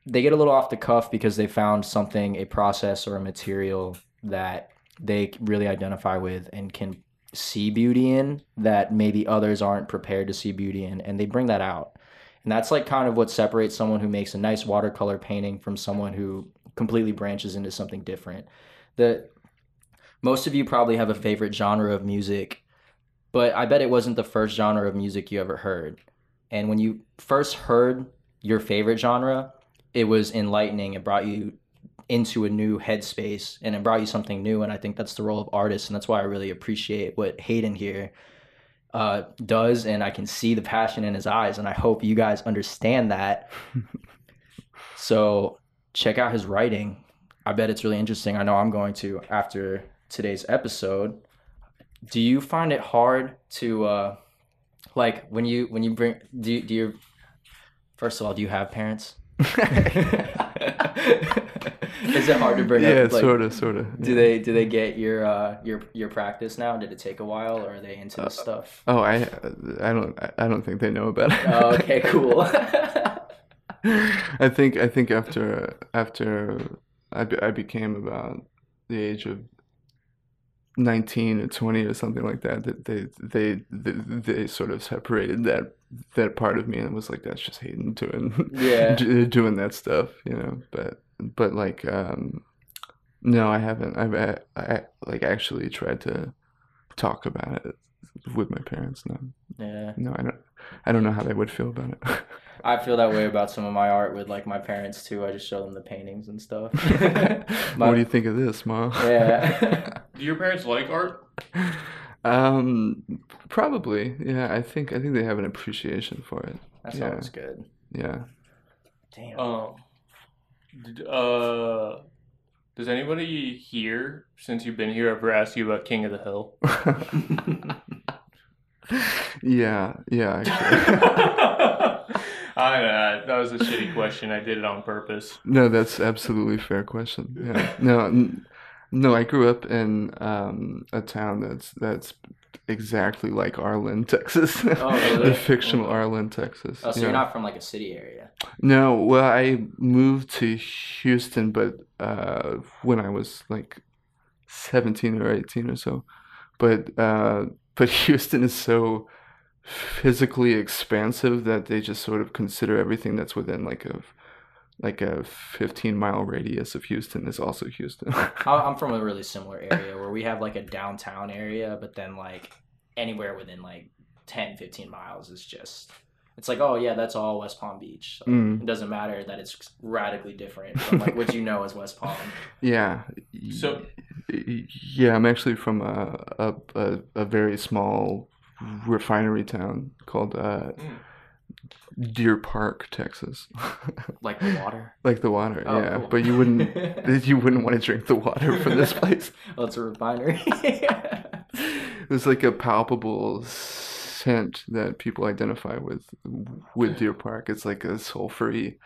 [SPEAKER 2] they get a little off the cuff because they found something, a process or a material that they really identify with and can see beauty in that maybe others aren't prepared to see beauty in, and they bring that out. And that's like kind of what separates someone who makes a nice watercolor painting from someone who completely branches into something different. The most of you probably have a favorite genre of music, but I bet it wasn't the first genre of music you ever heard. And when you first heard your favorite genre, it was enlightening. It brought you into a new headspace and it brought you something new. And I think that's the role of artists. And that's why I really appreciate what Hayden here uh, does. And I can see the passion in his eyes. And I hope you guys understand that. so check out his writing. I bet it's really interesting. I know I'm going to after today's episode. Do you find it hard to uh like when you when you bring do you, do you first of all do you have parents? Is it hard to bring
[SPEAKER 3] yeah,
[SPEAKER 2] up like
[SPEAKER 3] sort of, sort of.
[SPEAKER 2] do they do they get your uh your your practice now? Did it take a while or are they into this stuff?
[SPEAKER 3] Oh, I, I don't, I don't think they know about it.
[SPEAKER 2] Oh, okay, cool.
[SPEAKER 3] I think, I think after, after I, be, I became about the age of nineteen or twenty or something like that, that they, they, they, they sort of separated that, that part of me, and it was like that's just Hayden doing,
[SPEAKER 2] Yeah.
[SPEAKER 3] doing that stuff, you know. But, but like, um, no, I haven't. I've, I, I like actually tried to talk about it with my parents. No,
[SPEAKER 2] yeah.
[SPEAKER 3] no, I don't. I don't know how they would feel about it.
[SPEAKER 2] I feel that way about some of my art with like my parents too. I just show them the paintings and stuff. My-
[SPEAKER 3] what do you think of this, mom?
[SPEAKER 2] yeah.
[SPEAKER 1] do your parents like art
[SPEAKER 3] Um, probably. Yeah, I think I think they have an appreciation for it.
[SPEAKER 2] That's
[SPEAKER 3] Yeah.
[SPEAKER 2] always good.
[SPEAKER 3] Yeah.
[SPEAKER 2] Damn.
[SPEAKER 1] um did, uh does anybody here since you've been here ever ask you about king of the hill
[SPEAKER 3] yeah, yeah. Actually.
[SPEAKER 1] I uh, that was a shitty question. I did it on purpose.
[SPEAKER 3] No, that's absolutely fair question. Yeah. No, no. I grew up in um, a town that's that's exactly like Arlen, Texas.
[SPEAKER 2] Oh, really?
[SPEAKER 3] the fictional Arlen, Texas.
[SPEAKER 2] oh, so
[SPEAKER 3] yeah.
[SPEAKER 2] you're not from like a city area.
[SPEAKER 3] No, well, I moved to Houston, but uh, when I was like 17 or 18 or so. But uh, but Houston is so physically expansive that they just sort of consider everything that's within like a like a 15 mile radius of Houston is also Houston.
[SPEAKER 2] I- I'm from a really similar area where we have like a downtown area, but then like anywhere within like 10, 15 miles is just. It's like, oh yeah, that's all West Palm Beach. So
[SPEAKER 3] Mm.
[SPEAKER 2] It doesn't matter that it's radically different from like what you know as West Palm.
[SPEAKER 3] Yeah.
[SPEAKER 1] So-
[SPEAKER 3] yeah, I'm actually from a a, a, a very small refinery town called uh,
[SPEAKER 1] Mm.
[SPEAKER 3] Deer Park, Texas,
[SPEAKER 2] Like the water.
[SPEAKER 3] like the water.
[SPEAKER 2] Oh,
[SPEAKER 3] yeah,
[SPEAKER 2] cool.
[SPEAKER 3] but you wouldn't you wouldn't want to drink the water from this place.
[SPEAKER 2] Oh, it's a refinery.
[SPEAKER 3] There's like a palpable scent that people identify with with Deer Park. It's like a sulfury.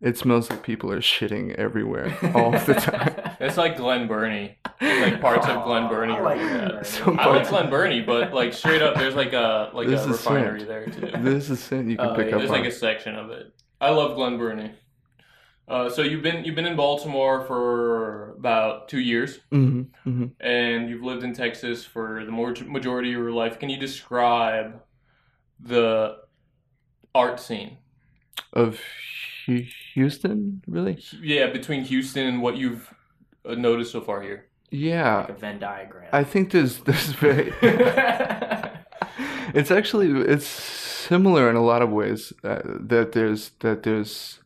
[SPEAKER 3] It smells like people are shitting everywhere all the time.
[SPEAKER 1] It's like Glen Burnie. Like parts of Glen Burnie.
[SPEAKER 2] I
[SPEAKER 1] are
[SPEAKER 2] like
[SPEAKER 1] like
[SPEAKER 2] Glen
[SPEAKER 1] that.
[SPEAKER 2] Burnie.
[SPEAKER 3] Some
[SPEAKER 1] I like Glen Burnie, but like straight up, there's like a like
[SPEAKER 3] This
[SPEAKER 1] a
[SPEAKER 3] is
[SPEAKER 1] refinery
[SPEAKER 3] scent.
[SPEAKER 1] there too.
[SPEAKER 3] There's a scent you can
[SPEAKER 2] Oh,
[SPEAKER 3] pick
[SPEAKER 2] yeah.
[SPEAKER 3] up
[SPEAKER 1] There's
[SPEAKER 3] on.
[SPEAKER 1] like a section of it. I love Glen Burnie. Uh, so you've been you've been in Baltimore for about two years,
[SPEAKER 3] hmm hmm
[SPEAKER 1] and you've lived in Texas for the more majority of your life. Can you describe the art scene?
[SPEAKER 3] Of Hu- Houston, really?
[SPEAKER 1] Yeah, between Houston and what you've uh, noticed so far here.
[SPEAKER 3] Yeah,
[SPEAKER 2] like a Venn diagram.
[SPEAKER 3] I think there's there's very. it's actually it's similar in a lot of ways uh, that there's that there's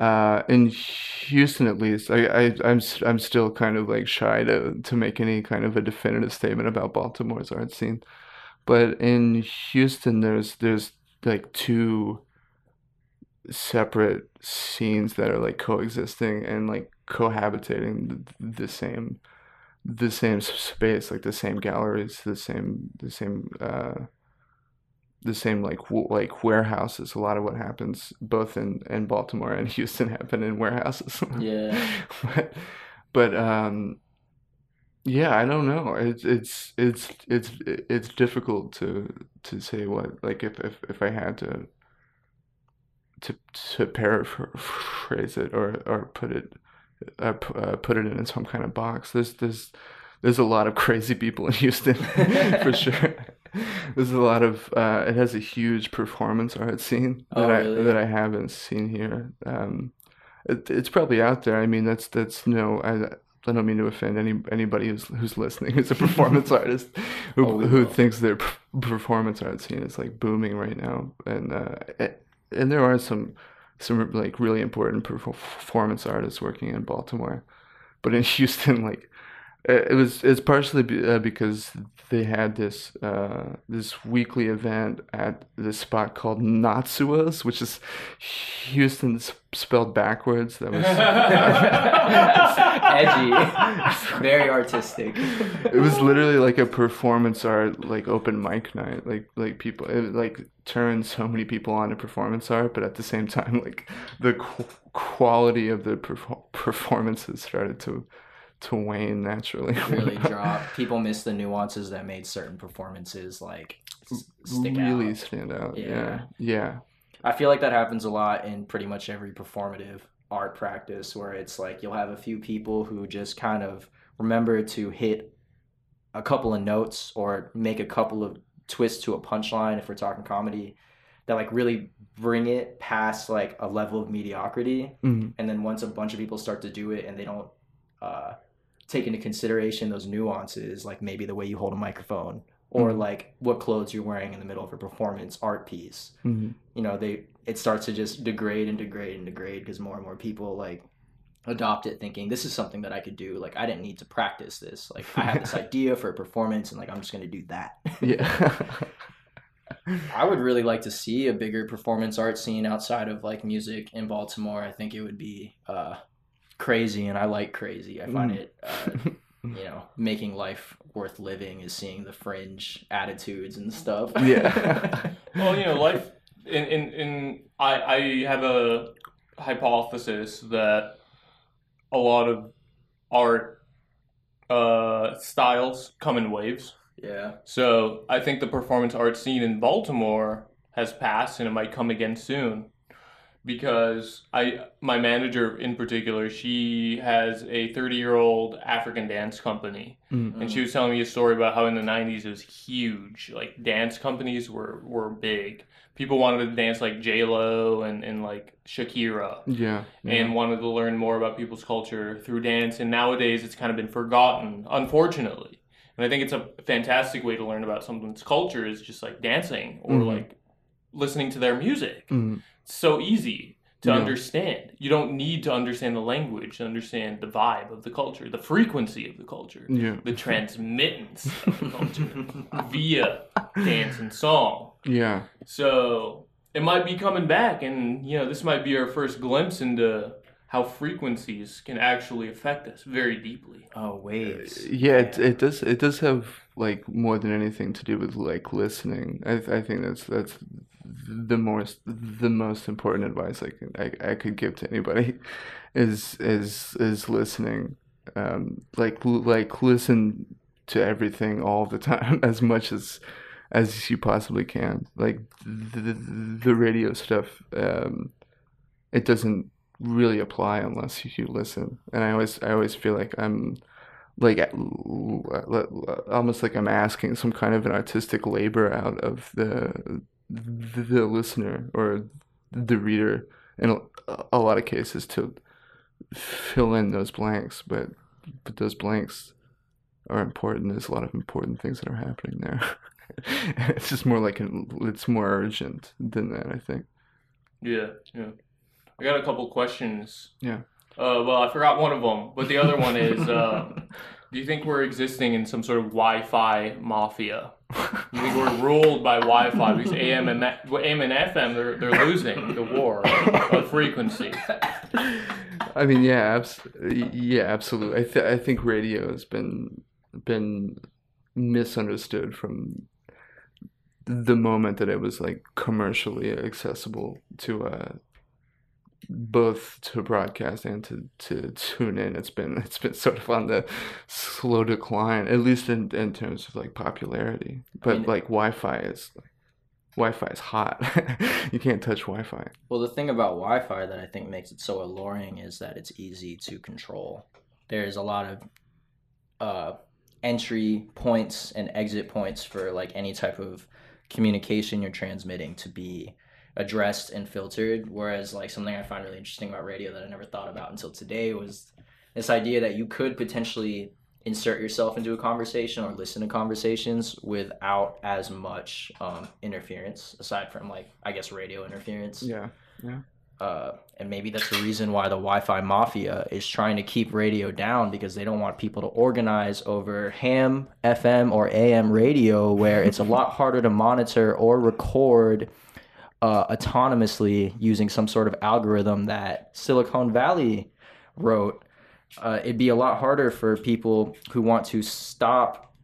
[SPEAKER 3] uh in Houston at least I, I I'm s- I'm still kind of like shy to to make any kind of a definitive statement about Baltimore's art scene but in Houston there's there's like two separate scenes that are like coexisting and like cohabitating the, the same the same space, like the same galleries, the same the same uh the same like w- like warehouses. A lot of what happens both in in Baltimore and Houston happen in warehouses.
[SPEAKER 2] Yeah.
[SPEAKER 3] but but um yeah, I don't know. It's it's it's it's it's difficult to to say what like if if if I had to to to paraphrase it or or put it uh, p- uh, put it in some kind of box. There's there's there's a lot of crazy people in Houston for sure. There's a lot of uh, it has a huge performance art scene that
[SPEAKER 2] Oh,
[SPEAKER 3] I that I haven't seen here. Um, it, it's probably out there. I mean, that's that's no. I I don't mean to offend any anybody who's who's listening. Who's a performance artist who
[SPEAKER 2] Oh,
[SPEAKER 3] who
[SPEAKER 2] will.
[SPEAKER 3] thinks their p- performance art scene is like booming right now, and uh, and there are some some like really important performance artists working in Baltimore, but in Houston, like it it was it's partially be, uh, because they had this uh, this weekly event at this spot called Notsuoh's, which is Houston spelled backwards. That was
[SPEAKER 2] Edgy. Very artistic.
[SPEAKER 3] it was literally like a performance art like open mic night like like people it like turned so many people on to performance art but at the same time like the qu- quality of the perfor- performances started to to wane naturally
[SPEAKER 2] really drop. People miss the nuances that made certain performances like s- stick
[SPEAKER 3] really
[SPEAKER 2] out.
[SPEAKER 3] stand out
[SPEAKER 2] Yeah.
[SPEAKER 3] yeah yeah
[SPEAKER 2] I feel like that happens a lot in pretty much every performative art practice where it's like you'll have a few people who just kind of remember to hit a couple of notes or make a couple of twists to a punchline if we're talking comedy that like really bring it past like a level of mediocrity
[SPEAKER 3] Mhm.
[SPEAKER 2] and then once a bunch of people start to do it and they don't uh, take into consideration those nuances like maybe the way you hold a microphone or
[SPEAKER 3] Mhm.
[SPEAKER 2] like what clothes you're wearing in the middle of a performance art piece.
[SPEAKER 3] Mhm.
[SPEAKER 2] you know they it starts to just degrade and degrade and degrade because more and more people like adopt it thinking this is something that i could do. Like i didn't need to practice this. Like i have this idea for a performance and like i'm just going to do that.
[SPEAKER 3] Yeah.
[SPEAKER 2] I would really like to see a bigger performance art scene outside of like music in baltimore. I think it would be uh crazy and i like crazy. I find
[SPEAKER 3] Mm.
[SPEAKER 2] it uh, you know making life worth living is seeing the fringe attitudes and stuff
[SPEAKER 3] Yeah.
[SPEAKER 1] Well, you know, life in in, in I I have a hypothesis that a lot of art uh, styles come in waves.
[SPEAKER 2] yeah
[SPEAKER 1] So I think the performance art scene in Baltimore has passed, and it might come again soon. Because I, my manager in particular, she has a 30 year old African dance company,
[SPEAKER 3] Mm.
[SPEAKER 1] and she was telling me a story about how in the 90s it was huge. Like dance companies were were big. People wanted to dance like J Lo and and like Shakira
[SPEAKER 3] yeah yeah.
[SPEAKER 1] and wanted to learn more about people's culture through dance. And nowadays, it's kind of been forgotten, unfortunately. And I think it's a fantastic way to learn about someone's culture is just like dancing or
[SPEAKER 3] Mhm.
[SPEAKER 1] like listening to their music.
[SPEAKER 3] Mhm.
[SPEAKER 1] It's so easy to
[SPEAKER 3] Yeah.
[SPEAKER 1] understand. You don't need to understand the language to understand the vibe of the culture, the frequency of the culture,
[SPEAKER 3] yeah
[SPEAKER 1] the transmittance of the culture via dance and song.
[SPEAKER 3] yeah
[SPEAKER 1] So it might be coming back, and you know, this might be our first glimpse into how frequencies can actually affect us very deeply.
[SPEAKER 2] Oh, waves.
[SPEAKER 3] Uh, yeah, it, it does. It does have like more than anything to do with like listening. I I think that's that's the most the most important advice I I, I could give to anybody is is is listening. Um, like like listen to everything all the time as much as as you possibly can. Like the, the radio stuff. Um, it doesn't really apply unless you listen. And I always I always feel like I'm like almost like I'm asking some kind of an artistic labor out of the the, the listener or the reader in a, a lot of cases to fill in those blanks, but but those blanks are important. There's a lot of important things that are happening there. it's just more like an, it's more urgent than that, I think.
[SPEAKER 1] Yeah, yeah. I got a couple questions.
[SPEAKER 3] Yeah.
[SPEAKER 1] Uh, well, I forgot one of them, but the other one is: uh, Do you think we're existing in some sort of Wi-Fi mafia? You think we're ruled by Wi-Fi because AM and AM and FM they're they're losing the war of frequency.
[SPEAKER 3] I mean, yeah, abs- yeah, absolutely. I th- I think radio has been been misunderstood from the moment that it was like commercially accessible to uh both to broadcast and to, to tune in. It's been it's been sort of on the slow decline at least in, in terms of like popularity. But I mean, like wi-fi is wi-fi is hot. You can't touch wi-fi.
[SPEAKER 2] Well the thing about wi-fi that i think makes it so alluring is that it's easy to control. There's a lot of uh, entry points and exit points for like any type of communication you're transmitting to be addressed and filtered. Whereas like something I find really interesting about radio that I never thought about until today was this idea that you could potentially insert yourself into a conversation or listen to conversations without as much um, interference aside from like I guess radio interference.
[SPEAKER 3] Yeah. Yeah.
[SPEAKER 2] Uh, and maybe that's the reason why the Wi-Fi mafia is trying to keep radio down because they don't want people to organize over ham, FM, or AM radio, where it's a lot harder to monitor or record uh, autonomously using some sort of algorithm that Silicon Valley wrote, uh, it'd be a lot harder for people who want to stop,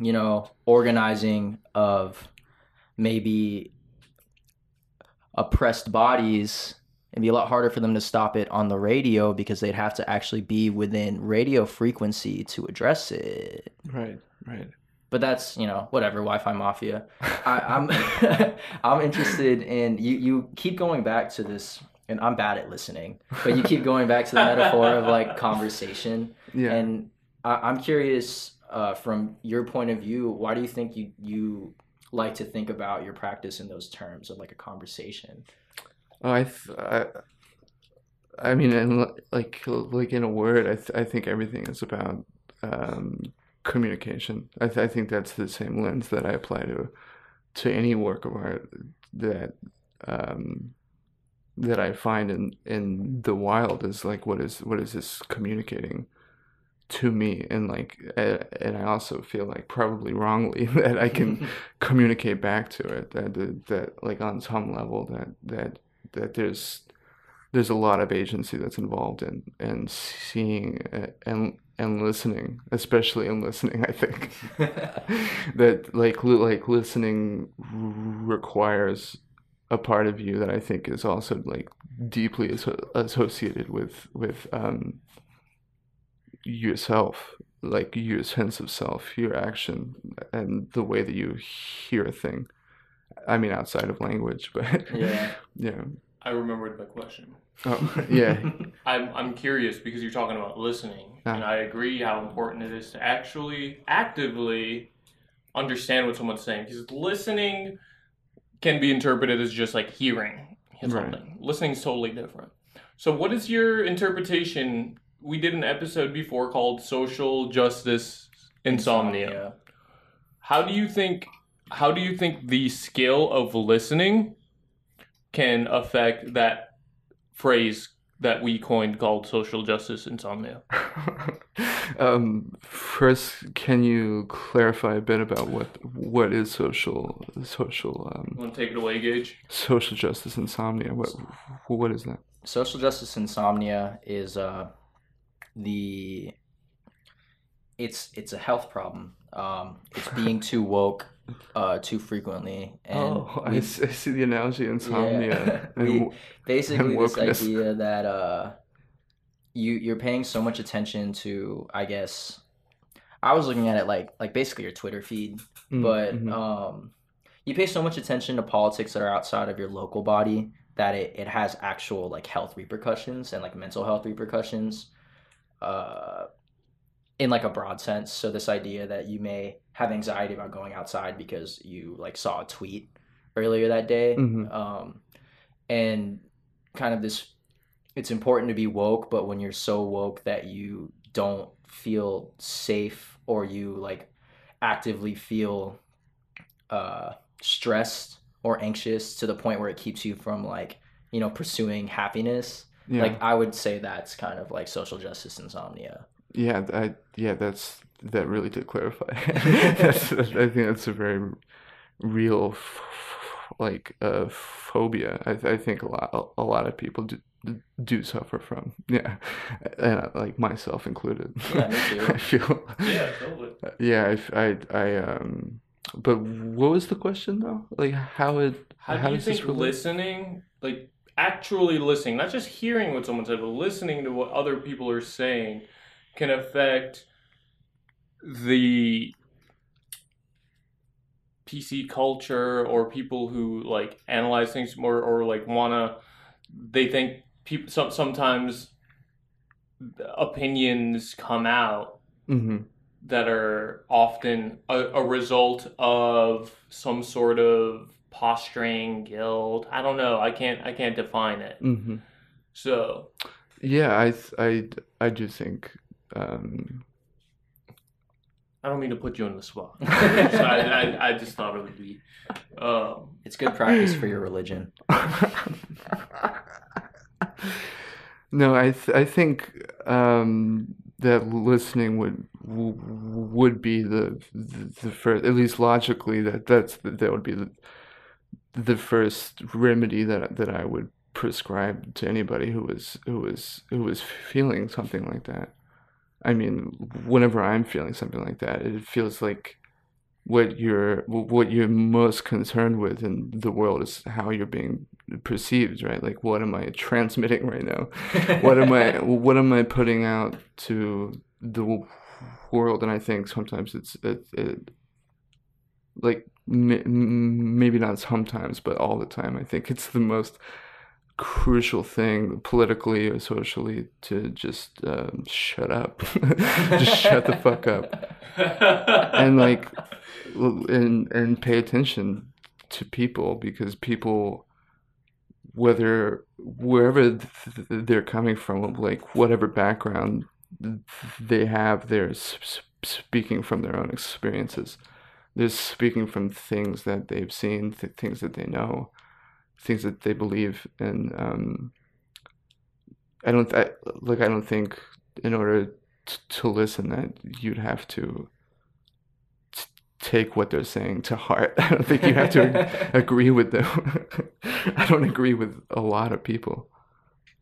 [SPEAKER 2] you know, organizing of maybe oppressed bodies. It'd be a lot harder for them to stop it on the radio because they'd have to actually be within radio frequency to address it.
[SPEAKER 3] Right, right
[SPEAKER 2] but that's you know whatever Wi-Fi mafia. I, I'm I'm interested in you. You keep going back to this, and I'm bad at listening, but you keep going back to the metaphor of like conversation.
[SPEAKER 3] Yeah.
[SPEAKER 2] And I, am curious uh, from your point of view, why do you think you you like to think about your practice in those terms of like a conversation?
[SPEAKER 3] Oh, I, th- I, I mean, and like like in a word, I th- I think everything is about um, communication. I, th- I think that's the same lens that I apply to to any work of art that um, that I find in in the wild is like what is what is this communicating to me and like and I also feel like probably wrongly that I can communicate back to it that, that that like on some level that that that there's there's a lot of agency that's involved in and seeing and and listening, especially in listening, I think that like like listening requires a part of you that I think is also like deeply associated with with um, yourself, like your sense of self, your action, and the way that you hear a thing. I mean, outside of language, but
[SPEAKER 2] yeah,
[SPEAKER 3] yeah.
[SPEAKER 1] I remembered my question.
[SPEAKER 3] Oh, yeah.
[SPEAKER 1] I'm, I'm curious because you're talking about listening, uh-huh. and I agree how important it is to actually actively understand what someone's saying because listening can be interpreted as just like hearing something. Right. Listening is totally different. So, what is your interpretation? We did an episode before called "Social Justice Insomnia." Insomnia. How do you think? How do you think the skill of listening can affect that phrase that we coined called social justice insomnia.
[SPEAKER 3] um, first, can you clarify a bit about what what is social social um,
[SPEAKER 1] Want to take it away, Gage?
[SPEAKER 3] social justice insomnia? What what is that?
[SPEAKER 2] Social justice insomnia is uh, the it's it's a health problem. Um, it's being too woke uh, too frequently, and
[SPEAKER 3] oh, I see, I see the analogy insomnia. and
[SPEAKER 2] We- basically this idea that uh, you you're paying so much attention to, I guess. I was looking at it like like basically your Twitter feed,
[SPEAKER 3] mm,
[SPEAKER 2] but
[SPEAKER 3] mhm.
[SPEAKER 2] um, you pay so much attention to politics that are outside of your local body that it, it has actual like health repercussions and like mental health repercussions uh, in like a broad sense. So this idea that you may have anxiety about going outside because you like saw a tweet earlier that day.
[SPEAKER 3] Mhm.
[SPEAKER 2] um, and kind of this it's important to be woke but when you're so woke that you don't feel safe or you like actively feel uh, stressed or anxious to the point where it keeps you from like you know pursuing happiness
[SPEAKER 3] yeah,
[SPEAKER 2] like i would say that's kind of like social justice insomnia
[SPEAKER 3] yeah, I yeah, that's that really did clarify. that's, I think that's a very real like uh, phobia. I, I think a lot a lot of people do do suffer from. Yeah, and uh, like myself included.
[SPEAKER 2] Yeah.
[SPEAKER 3] I feel.
[SPEAKER 1] Yeah, totally.
[SPEAKER 3] Yeah, I, I, I, um, but what was the question though? Like, how it,
[SPEAKER 1] How, do you think listening, like actually listening, not just hearing what someone said, but listening to what other people are saying, can affect the PC culture or people who like analyze things more or like wanna? They think people some sometimes opinions come out
[SPEAKER 3] hmm
[SPEAKER 1] that are often a, a result of some sort of posturing, guilt. I don't know. I can't. I can't define it.
[SPEAKER 3] hmm
[SPEAKER 1] So
[SPEAKER 3] Yeah, I, I, I do think, um,
[SPEAKER 1] I don't mean to put you on the spot. So I, I, I just thought it would be. Um,
[SPEAKER 2] it's good practice for your religion
[SPEAKER 3] no, I, th- I think, um, that listening would w- would be the the, the first, at least logically, that that's that would be the the first remedy that that I would prescribe to anybody who was who was who was feeling something like that. I mean, whenever I'm feeling something like that, it feels like what you're what you're most concerned with in the world is how you're being perceived, right? Like, what am I transmitting right now? What am I what am I putting out to the world? And I think sometimes it's it, it like m- maybe not sometimes, but all the time. I think it's the most crucial thing politically or socially to just um, shut up. Just shut the fuck up. And like and and pay attention to people because people whether wherever th- they're coming from like whatever background they have they're s- s- speaking from their own experiences. They're speaking from things that they've seen th- things that they know things that they believe and um i don't I, like i don't think in order t- to listen that you'd have to t- take what they're saying to heart. I don't think you have to agree with them. I don't agree with a lot of people.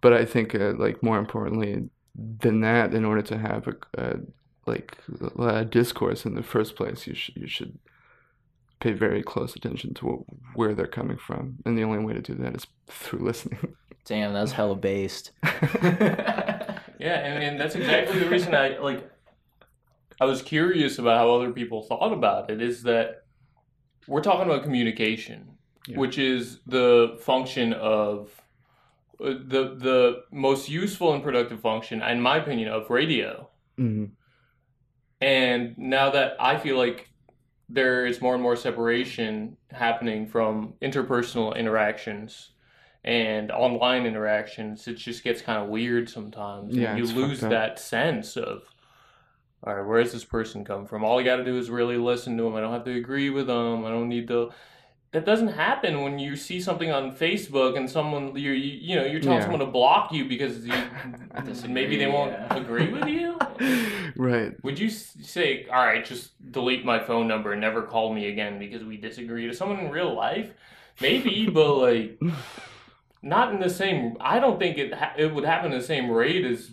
[SPEAKER 3] But i think uh, like more importantly than that in order to have a, a like a discourse in the first place you should you should pay very close attention to what, where they're coming from and the only way to do that is through listening
[SPEAKER 2] damn that's was hella based
[SPEAKER 1] yeah, and, and that's exactly the reason I like. I was curious about how other people thought about it. Is that we're talking about communication,
[SPEAKER 3] Yeah.
[SPEAKER 1] which is the function of uh, the the most useful and productive function, in my opinion, of radio.
[SPEAKER 3] hmm
[SPEAKER 1] And now that I feel like there is more and more separation happening from interpersonal interactions and online interactions, it just gets kind of weird sometimes.
[SPEAKER 3] Yeah,
[SPEAKER 1] and you lose that sense of, all right, where does this person come from? All I got to do is really listen to them. I don't have to agree with them. I don't need to. That doesn't happen when you see something on Facebook and someone you you, you know you're telling
[SPEAKER 3] Yeah.
[SPEAKER 1] someone to block you because you, maybe they won't
[SPEAKER 2] Yeah.
[SPEAKER 1] agree with you.
[SPEAKER 3] right.
[SPEAKER 1] Would you say, "All right, just delete my phone number and never call me again because we disagree"? To someone in real life, maybe, but like not in the same. I don't think it ha- it would happen the same rate as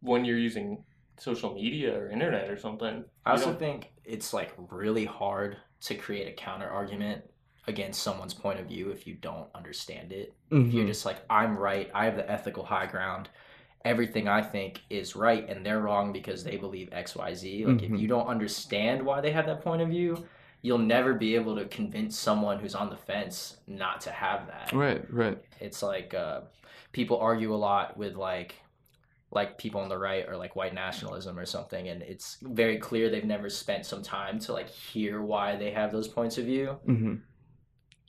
[SPEAKER 1] when you're using social media or internet or something.
[SPEAKER 2] I also think it's like really hard to create a counter argument against someone's point of view if you don't understand it. If you're
[SPEAKER 3] Mhm.
[SPEAKER 2] just like, I'm right, I have the ethical high ground, everything I think is right, and they're wrong because they believe XYZ. Like,
[SPEAKER 3] Mhm.
[SPEAKER 2] if you don't understand why they have that point of view, you'll never be able to convince someone who's on the fence not to have that.
[SPEAKER 3] Right. Right.
[SPEAKER 2] It's like uh, people argue a lot with like like people on the right or like white nationalism or something and it's very clear they've never spent some time to like hear why they have those points of view
[SPEAKER 3] hmm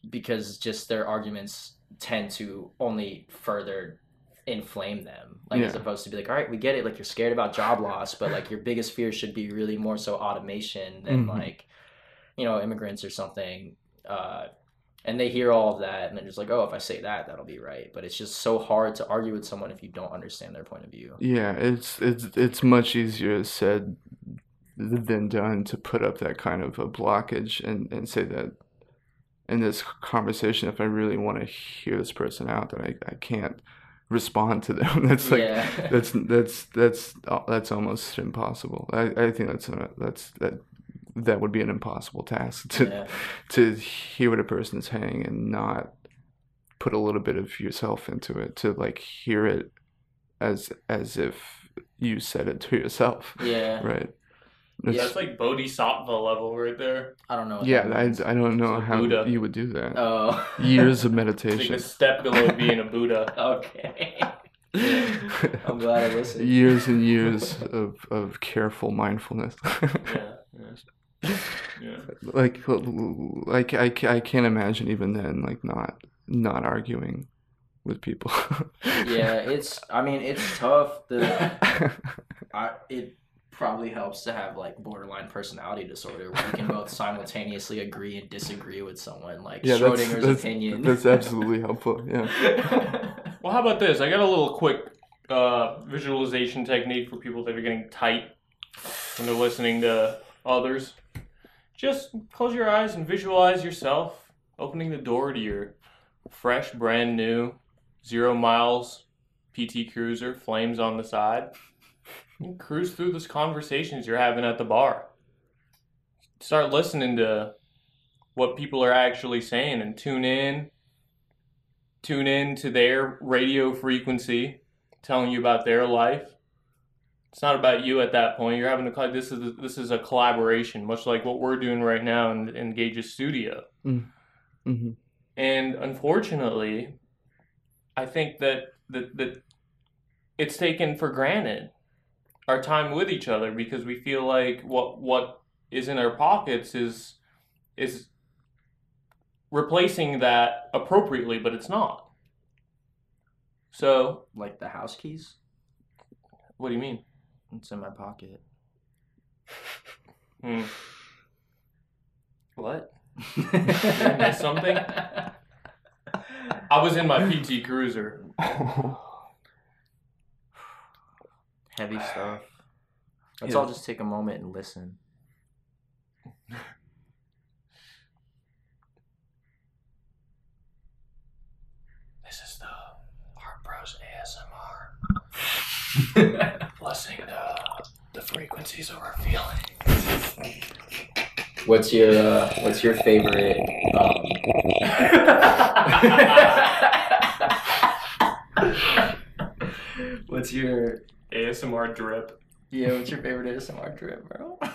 [SPEAKER 2] because just their arguments tend to only further inflame them like as
[SPEAKER 3] Yeah.
[SPEAKER 2] opposed to be like all right we get it like you're scared about job loss but like your biggest fear should be really more so automation than
[SPEAKER 3] Mhm.
[SPEAKER 2] like you know immigrants or something uh and they hear all of that and they're just like oh if i say that that'll be right but it's just so hard to argue with someone if you don't understand their point of view
[SPEAKER 3] Yeah. It's it's it's much easier said than done to put up that kind of a blockage and and say that in this conversation, if I really want to hear this person out, that I, I can't respond to them. That's like
[SPEAKER 2] yeah.
[SPEAKER 3] that's that's that's that's almost impossible. I, I think that's a, that's that that would be an impossible task to
[SPEAKER 2] yeah.
[SPEAKER 3] to hear what a person is saying and not put a little bit of yourself into it to like hear it as as if you said it to yourself.
[SPEAKER 2] Yeah.
[SPEAKER 3] Right
[SPEAKER 1] Yeah,
[SPEAKER 3] It's-
[SPEAKER 1] it's like Bodhisattva level right there.
[SPEAKER 2] i don't know what
[SPEAKER 3] yeah I. I don't know
[SPEAKER 1] It's
[SPEAKER 3] how
[SPEAKER 1] Buddha.
[SPEAKER 3] you would do that
[SPEAKER 2] oh
[SPEAKER 3] years of
[SPEAKER 1] It's like
[SPEAKER 3] meditation
[SPEAKER 1] a step below being a Buddha.
[SPEAKER 2] okay i'm glad i listened
[SPEAKER 3] years and years of, of careful mindfulness
[SPEAKER 1] Yeah, yeah, yeah.
[SPEAKER 3] like like I, I can't imagine even then like not not arguing with people
[SPEAKER 2] yeah it's i mean it's tough the I, it probably helps to have like borderline personality disorder where you can both simultaneously agree and disagree with someone like
[SPEAKER 3] yeah that's,
[SPEAKER 2] schrodinger's
[SPEAKER 3] that's,
[SPEAKER 2] opinion
[SPEAKER 3] that's absolutely helpful yeah
[SPEAKER 1] Well, how about this? I got a little quick uh, visualization technique for people that are getting tight when they're listening to others. Just close your eyes and visualize yourself opening the door to your fresh, brand new, zero miles PT Cruiser, flames on the side. Cruise through those conversations you're having at the bar. Start listening to what people are actually saying and tune in tune in to their radio frequency telling you about their life. It's not about you at that point. You're having a this is this is a collaboration much like what we're doing right now in Gage's studio.
[SPEAKER 3] Hmm
[SPEAKER 1] and unfortunately i think that that, that it's taken for granted our time with each other because we feel like what what is in our pockets is is replacing that appropriately but it's not. So
[SPEAKER 2] like the house keys?
[SPEAKER 1] what do you mean?
[SPEAKER 2] It's in my pocket.
[SPEAKER 1] Hmm. what? Miss something? i was in my pt cruiser
[SPEAKER 2] heavy stuff. Let's
[SPEAKER 3] Yeah.
[SPEAKER 2] all just take a moment and listen.
[SPEAKER 1] This is the art bros asmr listening to the frequencies of our feeling
[SPEAKER 2] what's your uh, what's your favorite um... what's your
[SPEAKER 1] asmr drip
[SPEAKER 2] Yeah, what's your favorite ASMR drip, bro?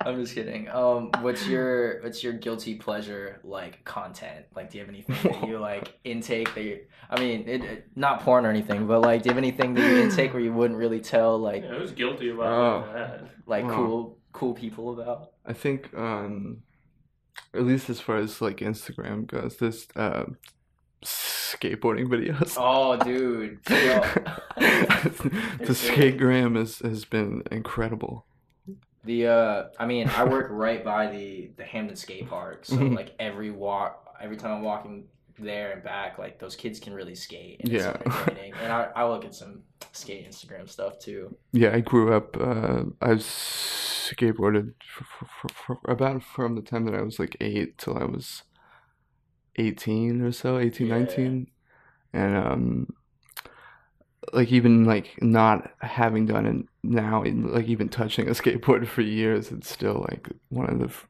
[SPEAKER 2] I'm just kidding. Um, what's your what's your guilty pleasure like content? Like, do you have anything that you like intake that you? I mean, it, it- not porn or anything, but like, do you have anything that you intake where you wouldn't really tell like
[SPEAKER 1] yeah, i was guilty about
[SPEAKER 3] Oh.
[SPEAKER 1] that
[SPEAKER 2] like
[SPEAKER 3] Wow.
[SPEAKER 2] cool cool people about?
[SPEAKER 3] I think, um, at least as far as like Instagram goes, this uh, skateboarding videos.
[SPEAKER 2] Oh, dude.
[SPEAKER 3] The skategram has has been incredible.
[SPEAKER 2] The uh, I mean, I work right by the the Hampden skate park, so
[SPEAKER 3] Mhm.
[SPEAKER 2] like every walk, every time I'm walking there and back, like those kids can really skate. And
[SPEAKER 3] Yeah.
[SPEAKER 2] and I, I look at some skate Instagram stuff too.
[SPEAKER 3] Yeah, I grew up. Uh, I skateboarded for, for, for about from the time that I was like eight till I was eighteen or so, 18,
[SPEAKER 2] Yeah.
[SPEAKER 3] 19. and um, like even like not having done it now, like even touching a skateboard for years, it's still like one of the f-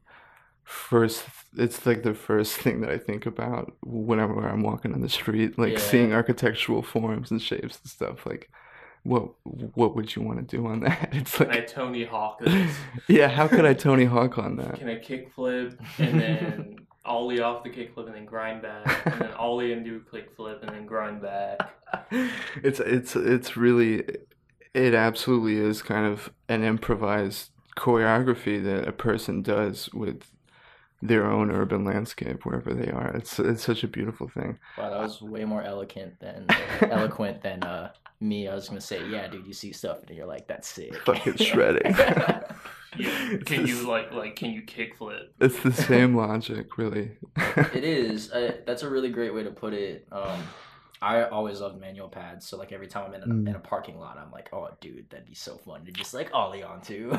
[SPEAKER 3] first. It's like the first thing that I think about whenever I'm walking on the street, like
[SPEAKER 2] Yeah.
[SPEAKER 3] seeing architectural forms and shapes and stuff. Like, what what would you want to do on that? It's like
[SPEAKER 1] Can I Tony Hawk this?
[SPEAKER 3] yeah, how could I Tony Hawk on that?
[SPEAKER 1] Can I kickflip and then ollie off the kickflip and then grind back, and then ollie and do a kickflip and then grind back?
[SPEAKER 3] It's it's it's really it absolutely is kind of an improvised choreography that a person does with their own urban landscape wherever they are. It's it's such a beautiful thing.
[SPEAKER 2] Wow, that was way more eloquent than eloquent than uh me. I was gonna say, yeah, dude, you see stuff and you're like, that's sick.
[SPEAKER 3] Fucking shredding.
[SPEAKER 1] Yeah. Can
[SPEAKER 3] the
[SPEAKER 1] you like like can you kickflip?
[SPEAKER 3] It's the same logic, really.
[SPEAKER 2] It is. Uh, that's a really great way to put it. Um, I always loved manual pads, so like every time I'm in a,
[SPEAKER 3] Mm.
[SPEAKER 2] in a parking lot, I'm like, oh, dude, that'd be so fun to just like ollie onto.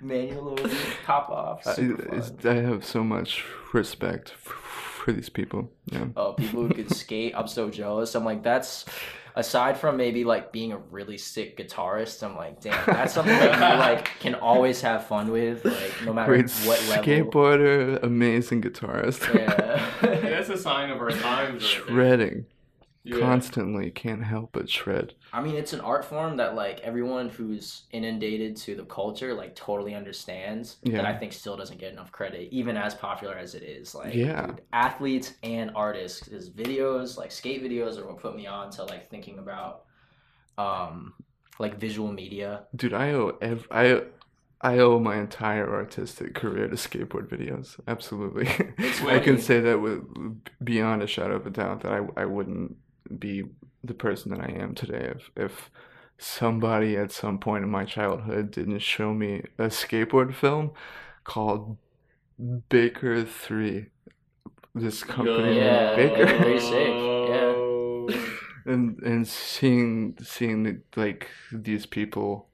[SPEAKER 2] manual over, top off.
[SPEAKER 3] I,
[SPEAKER 2] Super
[SPEAKER 3] it's-
[SPEAKER 2] fun.
[SPEAKER 3] I have so much respect for, for these people. Yeah.
[SPEAKER 2] Oh, people who could skate, I'm so jealous. I'm like, that's aside from maybe like being a really sick guitarist. I'm like, damn, that's something that you like can always have fun with, like no matter
[SPEAKER 3] Great
[SPEAKER 2] what level.
[SPEAKER 3] skateboarder, amazing guitarist.
[SPEAKER 2] Yeah.
[SPEAKER 1] That's a sign of our times. Right there.
[SPEAKER 3] Shredding.
[SPEAKER 1] Yeah.
[SPEAKER 3] Constantly can't help but shred.
[SPEAKER 2] I mean, it's an art form that like everyone who's inundated to the culture like totally understands.
[SPEAKER 3] Yeah.
[SPEAKER 2] That I think still doesn't get enough credit, even as popular as it is. Like,
[SPEAKER 3] Yeah.
[SPEAKER 2] dude, athletes and artists, his videos, like skate videos, are what put me on to like thinking about, um, like visual media.
[SPEAKER 3] Dude, I owe ev- I I owe my entire artistic career to skateboard videos. Absolutely, I can say that with beyond a shadow of a doubt that I I wouldn't be the person that I am today if if somebody at some point in my childhood didn't show me a skateboard film called Baker Three. This company
[SPEAKER 2] Yeah,
[SPEAKER 3] Baker.
[SPEAKER 2] very sick,
[SPEAKER 1] yeah.
[SPEAKER 3] and and seeing seeing like these people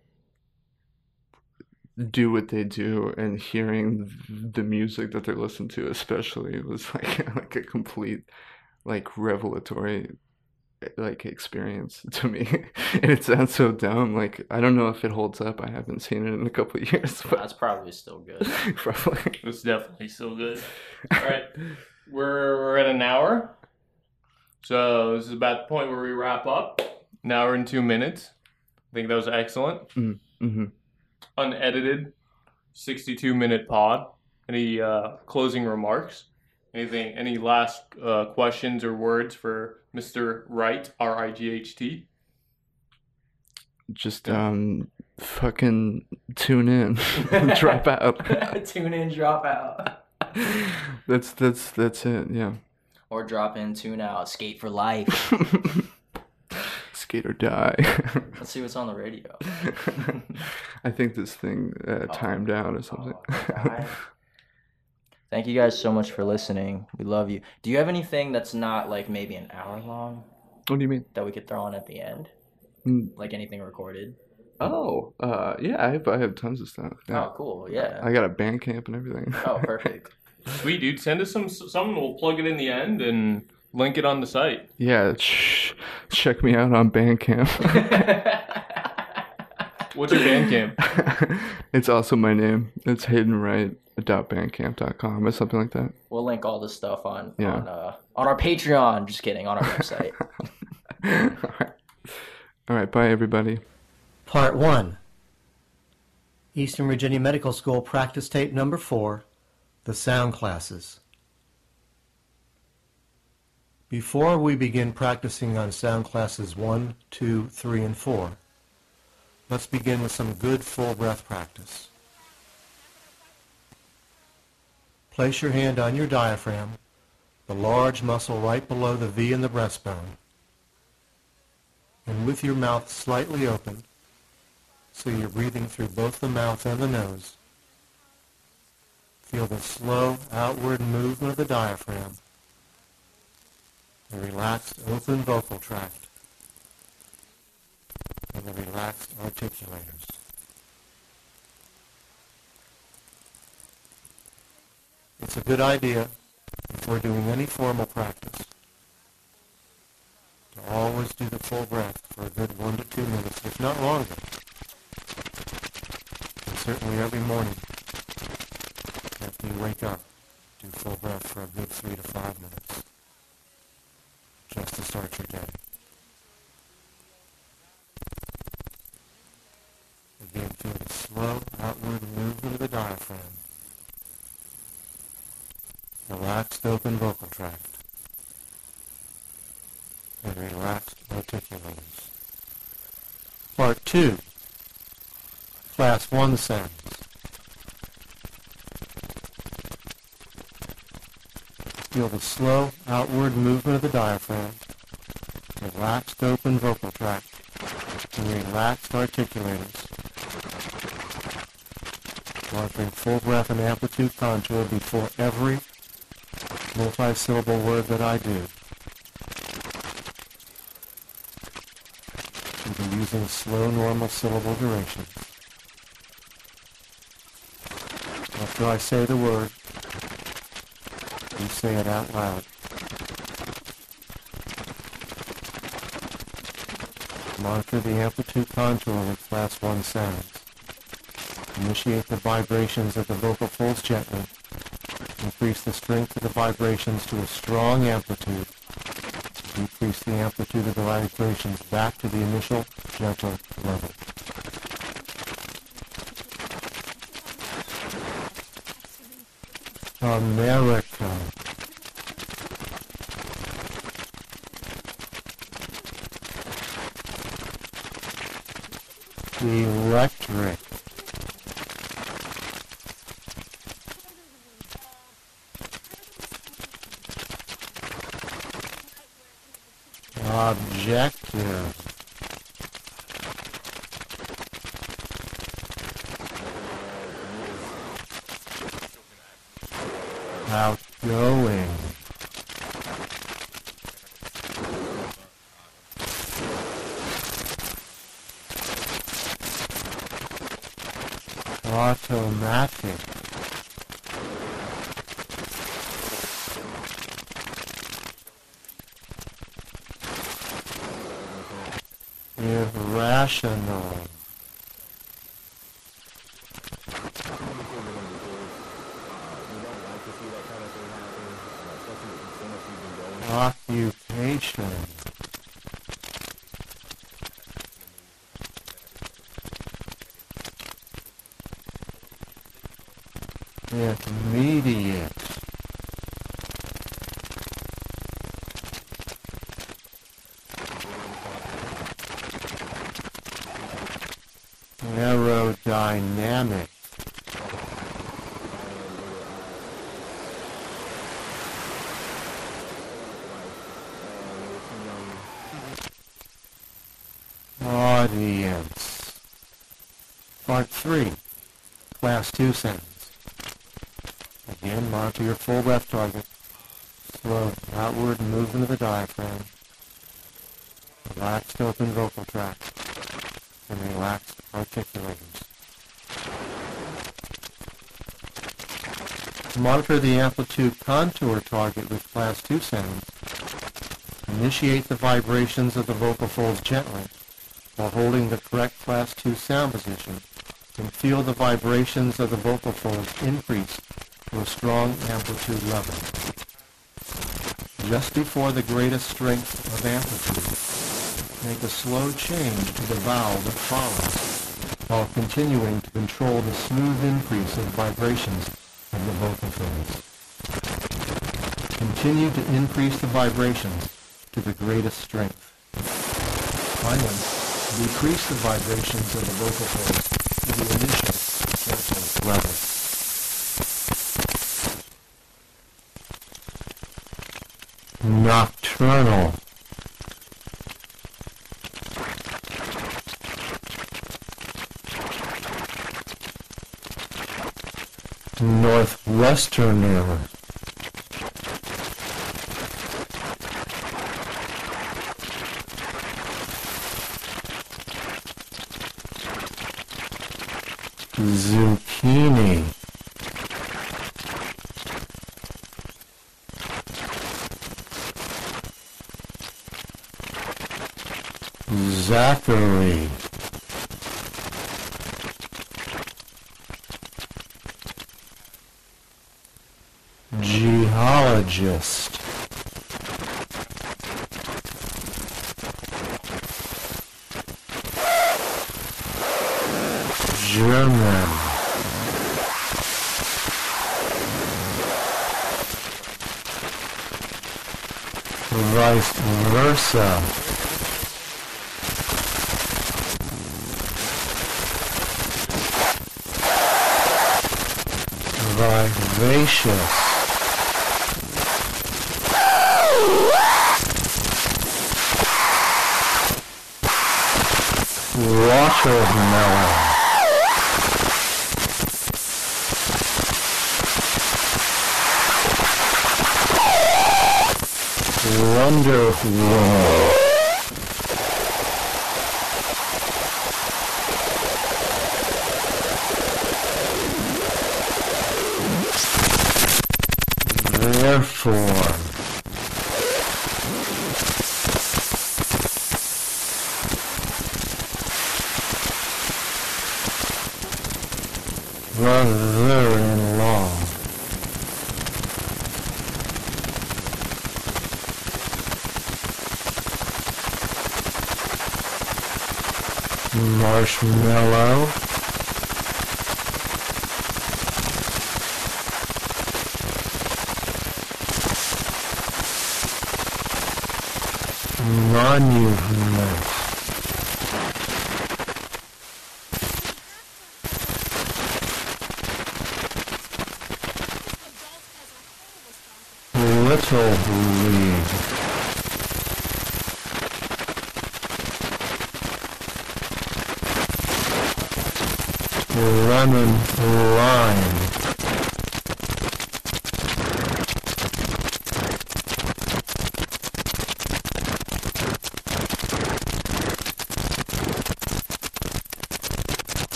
[SPEAKER 3] do what they do and hearing the music that they listen to especially was like like a complete like revelatory like experience to me and it sounds so dumb like i don't know if it holds up i haven't seen it in a couple of years but
[SPEAKER 2] That's probably still good.
[SPEAKER 3] probably
[SPEAKER 1] It's definitely still good. All right, we're we're at an hour, so this is about the point where we wrap up. An hour and two minutes. I think that was excellent.
[SPEAKER 3] hmm
[SPEAKER 1] Unedited, sixty-two minute pod. Any uh, closing remarks? Anything? Any last uh, questions or words for Mr. Wright? R I G H T.
[SPEAKER 3] just um fucking tune in drop out
[SPEAKER 2] Tune in, drop out.
[SPEAKER 3] that's that's that's it yeah
[SPEAKER 2] Or drop in, tune out, skate for life.
[SPEAKER 3] skate or die
[SPEAKER 2] Let's see what's on the radio.
[SPEAKER 3] i think this thing uh,
[SPEAKER 2] Oh.
[SPEAKER 3] timed out or something
[SPEAKER 2] Oh, God. Thank you guys so much for listening. We love you. Do you have anything that's not like maybe an hour long
[SPEAKER 3] what do you mean
[SPEAKER 2] that we could throw on at the end?
[SPEAKER 3] Mm.
[SPEAKER 2] Like anything recorded?
[SPEAKER 3] oh uh yeah i have, I have tons of stuff yeah.
[SPEAKER 2] Oh, cool. Yeah.
[SPEAKER 3] i got a Bandcamp and everything
[SPEAKER 2] Oh, perfect.
[SPEAKER 1] Sweet dude, send us some something. We'll plug it in the end and link it on the site.
[SPEAKER 3] yeah sh- check me out on bandcamp
[SPEAKER 1] What's your Bandcamp?
[SPEAKER 3] it's also my name it's haydenwright.bandcamp.com or something like that
[SPEAKER 2] we'll link all this stuff on
[SPEAKER 3] Yeah.
[SPEAKER 2] on uh, on our Patreon. Just kidding, on our website.
[SPEAKER 3] all right all right bye everybody
[SPEAKER 4] Part 1 Eastern Virginia Medical School Practice Tape Number 4 The Sound Classes. Before we begin practicing on sound classes one, two, three, and 4, let's begin with some good full breath practice. Place your hand on your diaphragm, the large muscle right below the V in the breastbone, and with your mouth slightly open, so you're breathing through both the mouth and the nose. Feel the slow outward movement of the diaphragm, the relaxed open vocal tract, and the relaxed articulators. It's a good idea before doing any formal practice to always do the full breath for a good one to two minutes, if not longer. And certainly every morning after you wake up, do full breath for a good three to five minutes just to start your day. Again, feel the slow outward movement of the diaphragm. Relaxed open vocal tract. And relaxed articulators. Part 2. Class 1 sounds. Feel the slow outward movement of the diaphragm, relaxed open vocal tract, and relaxed articulators. Monitoring full breath and amplitude contour before every multi-syllable word that I do. We'll be using slow normal syllable durations. After I say the word, you say it out loud. Monitor the amplitude contour with class 1 sounds. Initiate the vibrations of the vocal folds gently. Increase the strength of the vibrations to a strong amplitude. Decrease the amplitude of the vibrations back to the initial gentle level. America. 2 sentence. Again, monitor your full breath target. Slow outward movement of the diaphragm. Relaxed open vocal tract. And relaxed articulators. Monitor the amplitude contour target with class 2 sounds, initiate the vibrations of the vocal folds gently while holding the correct class 2 sound position and feel the vibrations of the vocal folds increase to a strong amplitude level. Just before the greatest strength of amplitude, make a slow change to the vowel that follows, while continuing to control the smooth increase of vibrations of the vocal folds. Continue to increase the vibrations to the greatest strength. Finally, decrease the vibrations of the vocal folds the initial gentle level. Nocturnal. Northwesterner. Watermelon. Wonderful. Therefore.